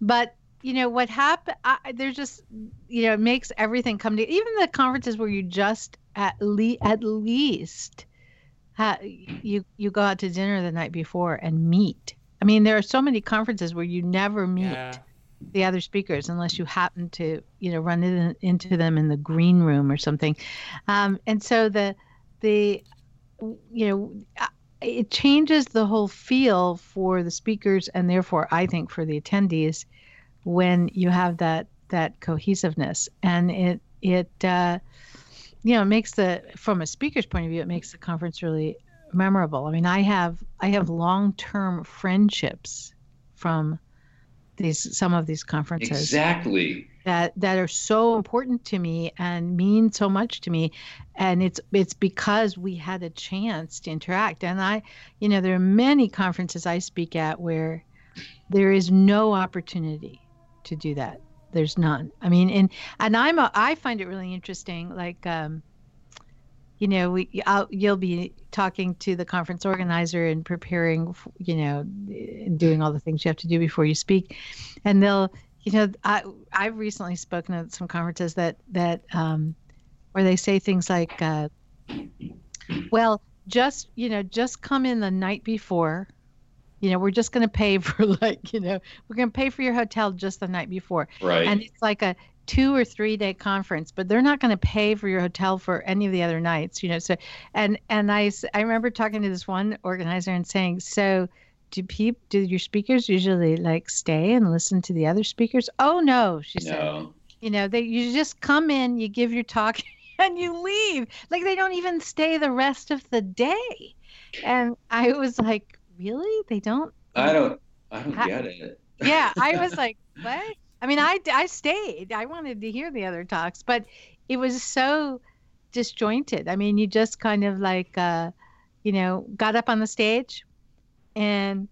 But you know what happened there's just you know it makes everything come to even the conferences where you just at least at least ha- you you go out to dinner the night before and meet. I mean, there are so many conferences where you never meet yeah. the other speakers unless you happen to you know run in, into them in the green room or something. Um, and so the the you know it changes the whole feel for the speakers and therefore I think for the attendees when you have that that cohesiveness and it it uh, you know it makes the from a speaker's point of view it makes the conference really memorable. I mean I have I have long term friendships from these some of these conferences exactly. that that are so important to me and mean so much to me. And it's it's because we had a chance to interact. And i you know there are many conferences i speak at where there is no opportunity to do that there's none i mean and and i'm a, i find it really interesting like um you know we I'll, you'll be talking to the conference organizer and preparing you know and doing all the things you have to do before you speak and they'll you know, I I've recently spoken at some conferences that that um, where they say things like, uh, "Well, just you know, just come in the night before." You know, we're just going to pay for like, you know, we're going to pay for your hotel just the night before. Right. And it's like a two or three day conference, but they're not going to pay for your hotel for any of the other nights, you know. So, and and I I remember talking to this one organizer and saying, so do people do your speakers usually like stay and listen to the other speakers? Oh no, she no. said. You know, they you just come in, you give your talk, and you leave. Like they don't even stay the rest of the day. And I was like, really? They don't? I don't. I don't get it. yeah, I was like, what? I mean, I I stayed. I wanted to hear the other talks, but it was so disjointed. I mean, you just kind of like, uh, you know, got up on the stage, and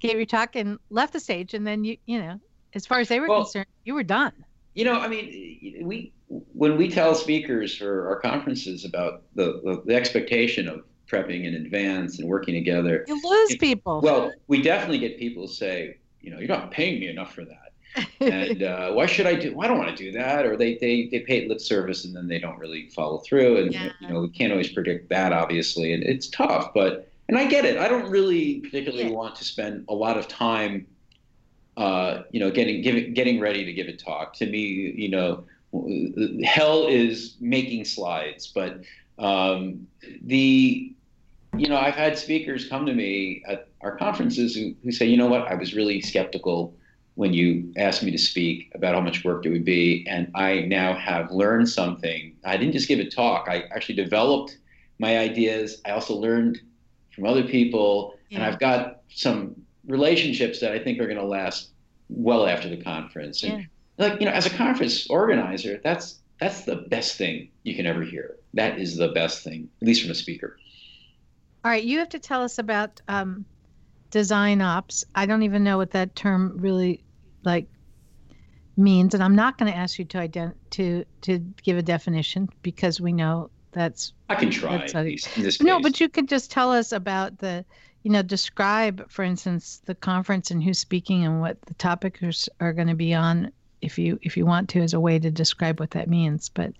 gave your talk and left the stage and then you you know as far as they were well, concerned you were done you know i mean we when we tell speakers for our conferences about the, the, the expectation of prepping in advance and working together you lose people well we definitely get people say you know you're not paying me enough for that and uh, why should I do? Well, I don't want to do that. Or they they they pay lip service and then they don't really follow through. And yeah. you know we can't always predict that, obviously, and it's tough. But and I get it. I don't really particularly yeah. want to spend a lot of time, uh, you know, getting giving, getting ready to give a talk. To me, you know, hell is making slides. But um, the, you know, I've had speakers come to me at our conferences who, who say, you know what, I was really skeptical when you asked me to speak about how much work it would be, and I now have learned something. I didn't just give a talk. I actually developed my ideas. I also learned from other people, yeah. and I've got some relationships that I think are going to last well after the conference. And yeah. like you know, as a conference organizer, that's that's the best thing you can ever hear. That is the best thing, at least from a speaker. All right, you have to tell us about um, design ops. I don't even know what that term really like means, and I'm not going to ask you to ident- to to give a definition because we know that's I can try. That's a, no, but you could just tell us about the, you know, describe, for instance, the conference and who's speaking and what the topics are going to be on, if you if you want to, as a way to describe what that means. But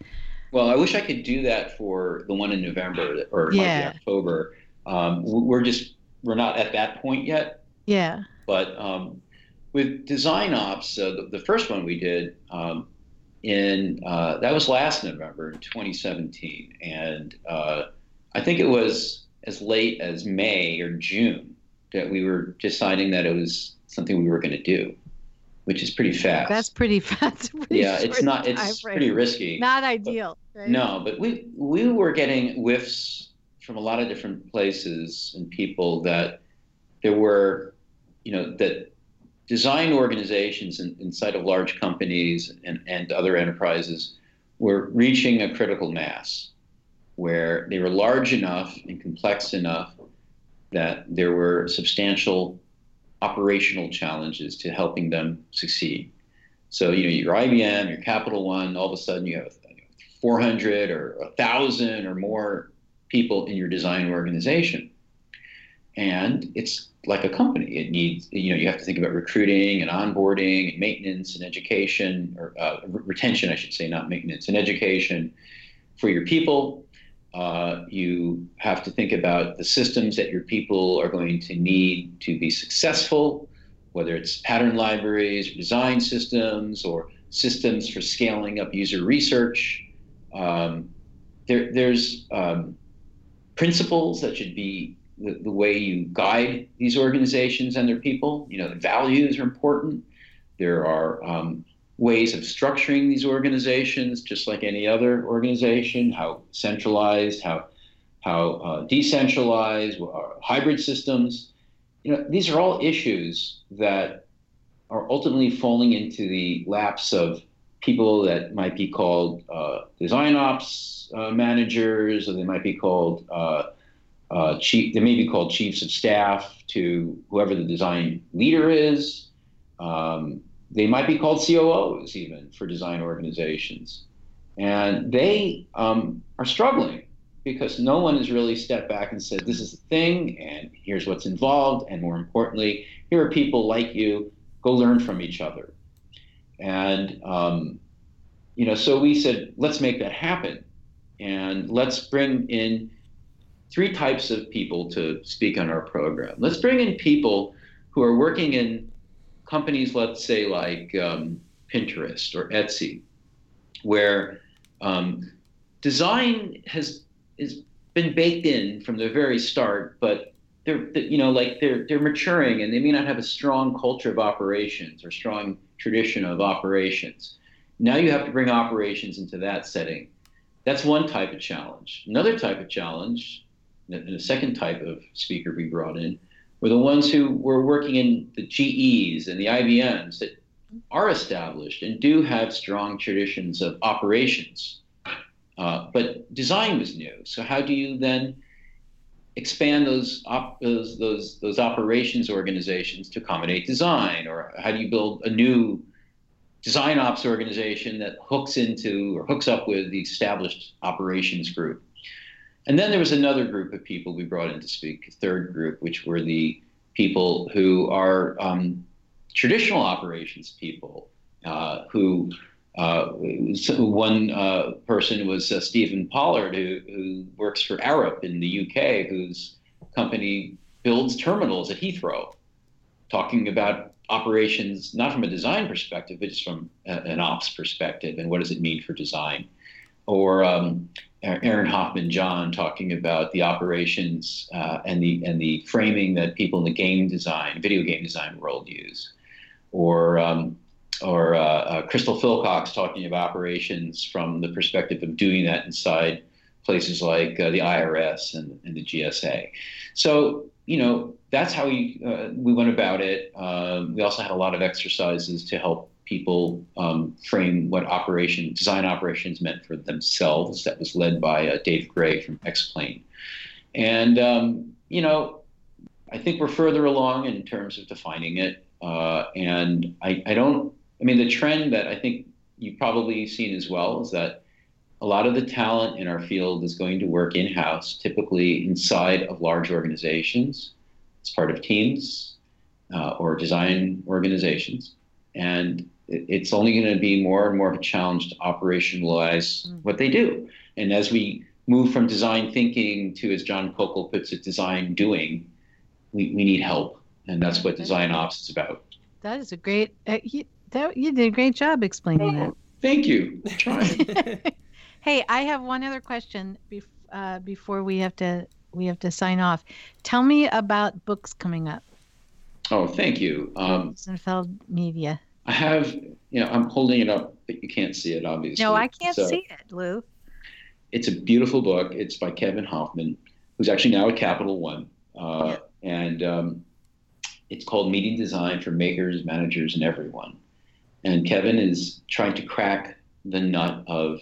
well, I wish I could do that for the one in November or yeah. October. Um, we're just we're not at that point yet. Yeah. But um, with design ops, uh, the, the, first one we did, um, in uh, that was last November in 2017, and uh, I think it was as late as May or June that we were deciding that it was something we were going to do, which is pretty fast. That's pretty fast. Pretty yeah, it's not. It's pretty risky. Not ideal. But, right? No, but we we were getting whiffs from a lot of different places and people that there were, you know, that design organizations in, inside of large companies and, and other enterprises were reaching a critical mass where they were large enough and complex enough that there were substantial operational challenges to helping them succeed. So, you know, your IBM, your Capital One, all of a sudden you have 400 or 1,000 or more people in your design organization. And it's like a company. It needs, you know, you have to think about recruiting and onboarding and maintenance and education, or uh, retention, I should say, not maintenance, and education for your people. Uh, you have to think about the systems that your people are going to need to be successful, whether it's pattern libraries, or design systems, or systems for scaling up user research. Um, there, there's um, principles that should be the, the way you guide these organizations and their people. You know, the values are important. There are um, ways of structuring these organizations, just like any other organization. How centralized, how how uh, decentralized, uh, hybrid systems. You know, these are all issues that are ultimately falling into the laps of people that might be called uh, design ops uh, managers, or they might be called uh, uh, chief. They may be called chiefs of staff to whoever the design leader is. Um, they might be called COOs even for design organizations, and they um, are struggling because no one has really stepped back and said, "This is the thing, and here's what's involved, and more importantly, here are people like you. Go learn from each other." And um, you know, so we said, let's make that happen, and let's bring in three types of people to speak on our program. Let's bring in people who are working in companies, let's say like um, Pinterest or Etsy, where um, design has is been baked in from the very start, but they're you know like they're they're maturing and they may not have a strong culture of operations or strong tradition of operations. Now you have to bring operations into that setting. That's one type of challenge. Another type of challenge, and a second type of speaker we brought in, were the ones who were working in the GEs and the IBMs that are established and do have strong traditions of operations. Uh, but design was new. So how do you then expand those, op- those those those operations organizations to accommodate design, or how do you build a new design ops organization that hooks into or hooks up with the established operations group? And then there was another group of people we brought in to speak, a third group, which were the people who are um, traditional operations people uh, who uh, one uh, person was uh, Stephen Pollard, who, who, works for Arup in the UK, whose company builds terminals at Heathrow, talking about operations not from a design perspective, but just from a, an ops perspective and what does it mean for design. Or um, Erin Hoffman-John talking about the operations uh, and the and the framing that people in the game design, video game design world use. Or um, or uh, uh, Crystal Philcox talking about operations from the perspective of doing that inside places like uh, the IRS and, and, the GSA. So, you know, that's how we, uh, we went about it. Um, we also had a lot of exercises to help people um, frame what operation, design operations meant for themselves. That was led by uh, Dave Gray from XPLANE. And, um, you know, I think we're further along in terms of defining it. Uh, and I, I don't I mean, the trend that I think you've probably seen as well is that a lot of the talent in our field is going to work in house, typically inside of large organizations, as part of teams uh, or design organizations. And it's only going to be more and more of a challenge to operationalize mm. what they do. And as we move from design thinking to, as John Kokel puts it, design doing, we, we need help. And that's what design ops is about. That is a great. Uh, that you did a great job explaining oh, that. Thank you. hey, I have one other question bef- uh, before we have to we have to sign off. Tell me about books coming up. Oh, thank you. Um, Rosenfeld Media. I have, you know, I'm holding it up, but you can't see it, obviously. No, I can't so, see it, Lou. It's a beautiful book. It's by Kevin Hoffman, who's actually now at Capital One, uh, and um, it's called Meeting Design for Makers, Managers, and Everyone. And Kevin is trying to crack the nut of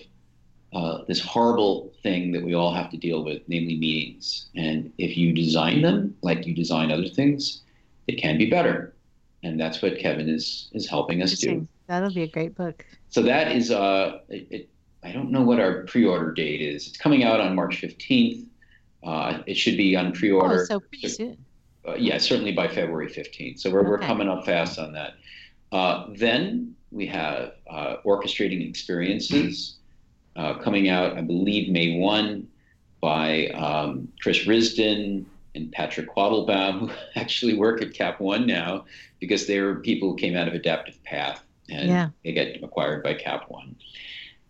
uh, this horrible thing that we all have to deal with, namely meetings. And if you design them like you design other things, it can be better. And that's what Kevin is is helping us do. That'll be a great book. So that is uh, it, it, I don't know what our pre-order date is. It's coming out on March fifteenth. Uh, it should be on pre-order. Oh, so pretty soon. Uh, yeah, certainly by February fifteenth. So we're okay. we're coming up fast on that. Uh, then we have uh, orchestrating experiences uh, coming out, I believe, May 1 by um, Chris Risdon and Patrick Quattlebaum, who actually work at Cap One now because they were people who came out of Adaptive Path and yeah. they get acquired by Cap One.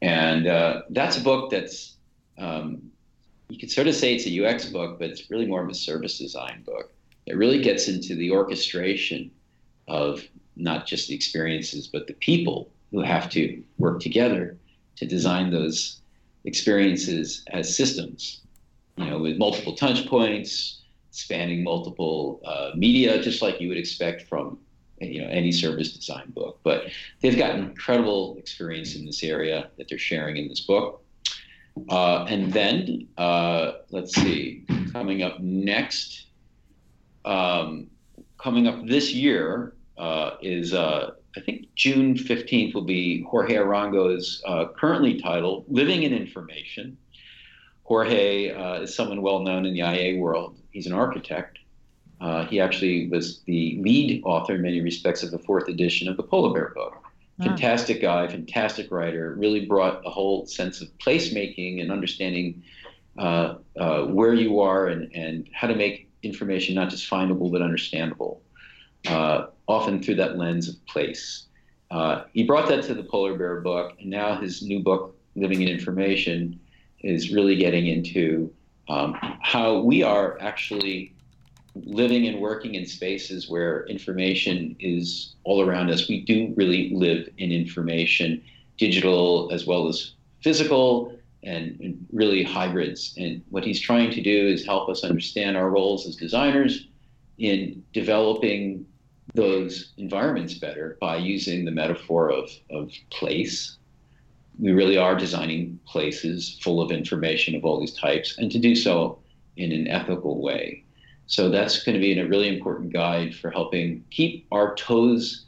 And uh, that's a book that's um, you could sort of say it's a UX book, but it's really more of a service design book. It really gets into the orchestration of not just the experiences, but the people who have to work together to design those experiences as systems, you know, with multiple touch points, spanning multiple uh, media, just like you would expect from you know any service design book. But they've got incredible experience in this area that they're sharing in this book. Uh, and then uh, let's see, coming up next, um, coming up this year uh, is uh, I think June 15th will be Jorge Arango's uh, currently titled Living in Information. Jorge uh, is someone well known in the IA world. He's an architect. Uh, he actually was the lead author in many respects of the fourth edition of the Polar Bear book. Fantastic guy, fantastic writer, really brought a whole sense of placemaking and understanding uh, uh, where you are and, and how to make information not just findable but understandable. Uh, often through that lens of place. Uh, he brought that to the Polar Bear book, and now his new book, Living in Information, is really getting into um, how we are actually living and working in spaces where information is all around us. We do really live in information, digital as well as physical, and, and really hybrids. And what he's trying to do is help us understand our roles as designers in developing those environments better by using the metaphor of, of place. We really are designing places full of information of all these types, and to do so in an ethical way. So that's going to be a really important guide for helping keep our toes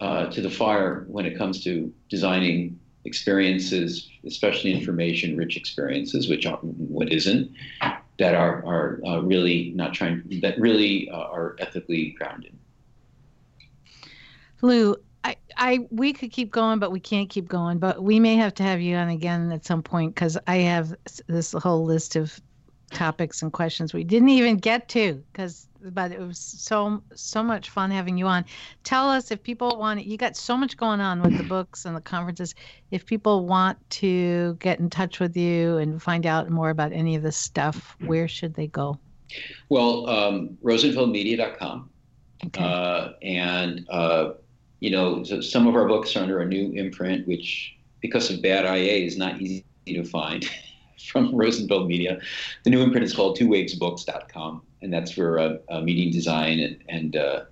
uh, to the fire when it comes to designing experiences, especially information-rich experiences, which what isn't, that are are uh, really not trying that really uh, are ethically grounded. Lou, I, I, we could keep going, but we can't keep going. But we may have to have you on again at some point because I have this whole list of topics and questions we didn't even get to because but it was so so much fun having you on tell us if people want you got so much going on with the books and the conferences if people want to get in touch with you and find out more about any of this stuff where should they go well um, rosenfeldmedia.com okay. Uh, and uh, you know, so some of our books are under a new imprint, which because of bad IA is not easy to find from Rosenfeld Media. The new imprint is called twowavesbooks.com, and that's where uh, uh, meeting design and, and uh,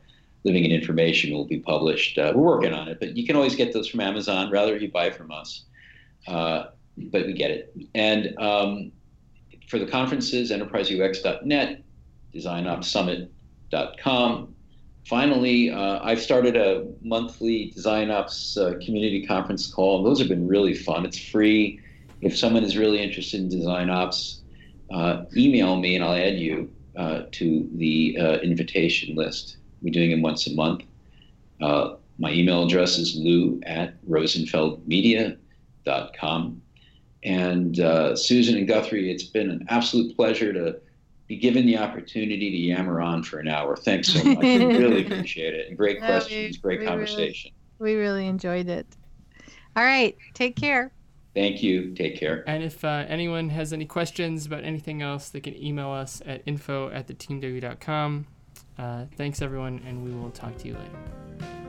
living in information will be published. Uh, we're working on it, but you can always get those from Amazon, rather you buy from us. Uh, but we get it. And um, for the conferences, enterprise enterpriseux.net, designopsummit.com, finally, uh, I've started a monthly Design Ops uh, community conference call. Those have been really fun. It's free. If someone is really interested in Design Ops, uh, email me and I'll add you uh, to the uh, invitation list. We're doing them once a month. Uh, my email address is lou at rosenfeldmedia.com. And Susan and Guthrie, it's been an absolute pleasure to be given the opportunity to yammer on for an hour. Thanks so much. we really appreciate it. And great no, questions, we, great we conversation. Really, we really enjoyed it. All right. Take care. Thank you. Take care. And if uh, anyone has any questions about anything else, they can email us at info at theteamw.com. Uh, thanks, everyone, and we will talk to you later.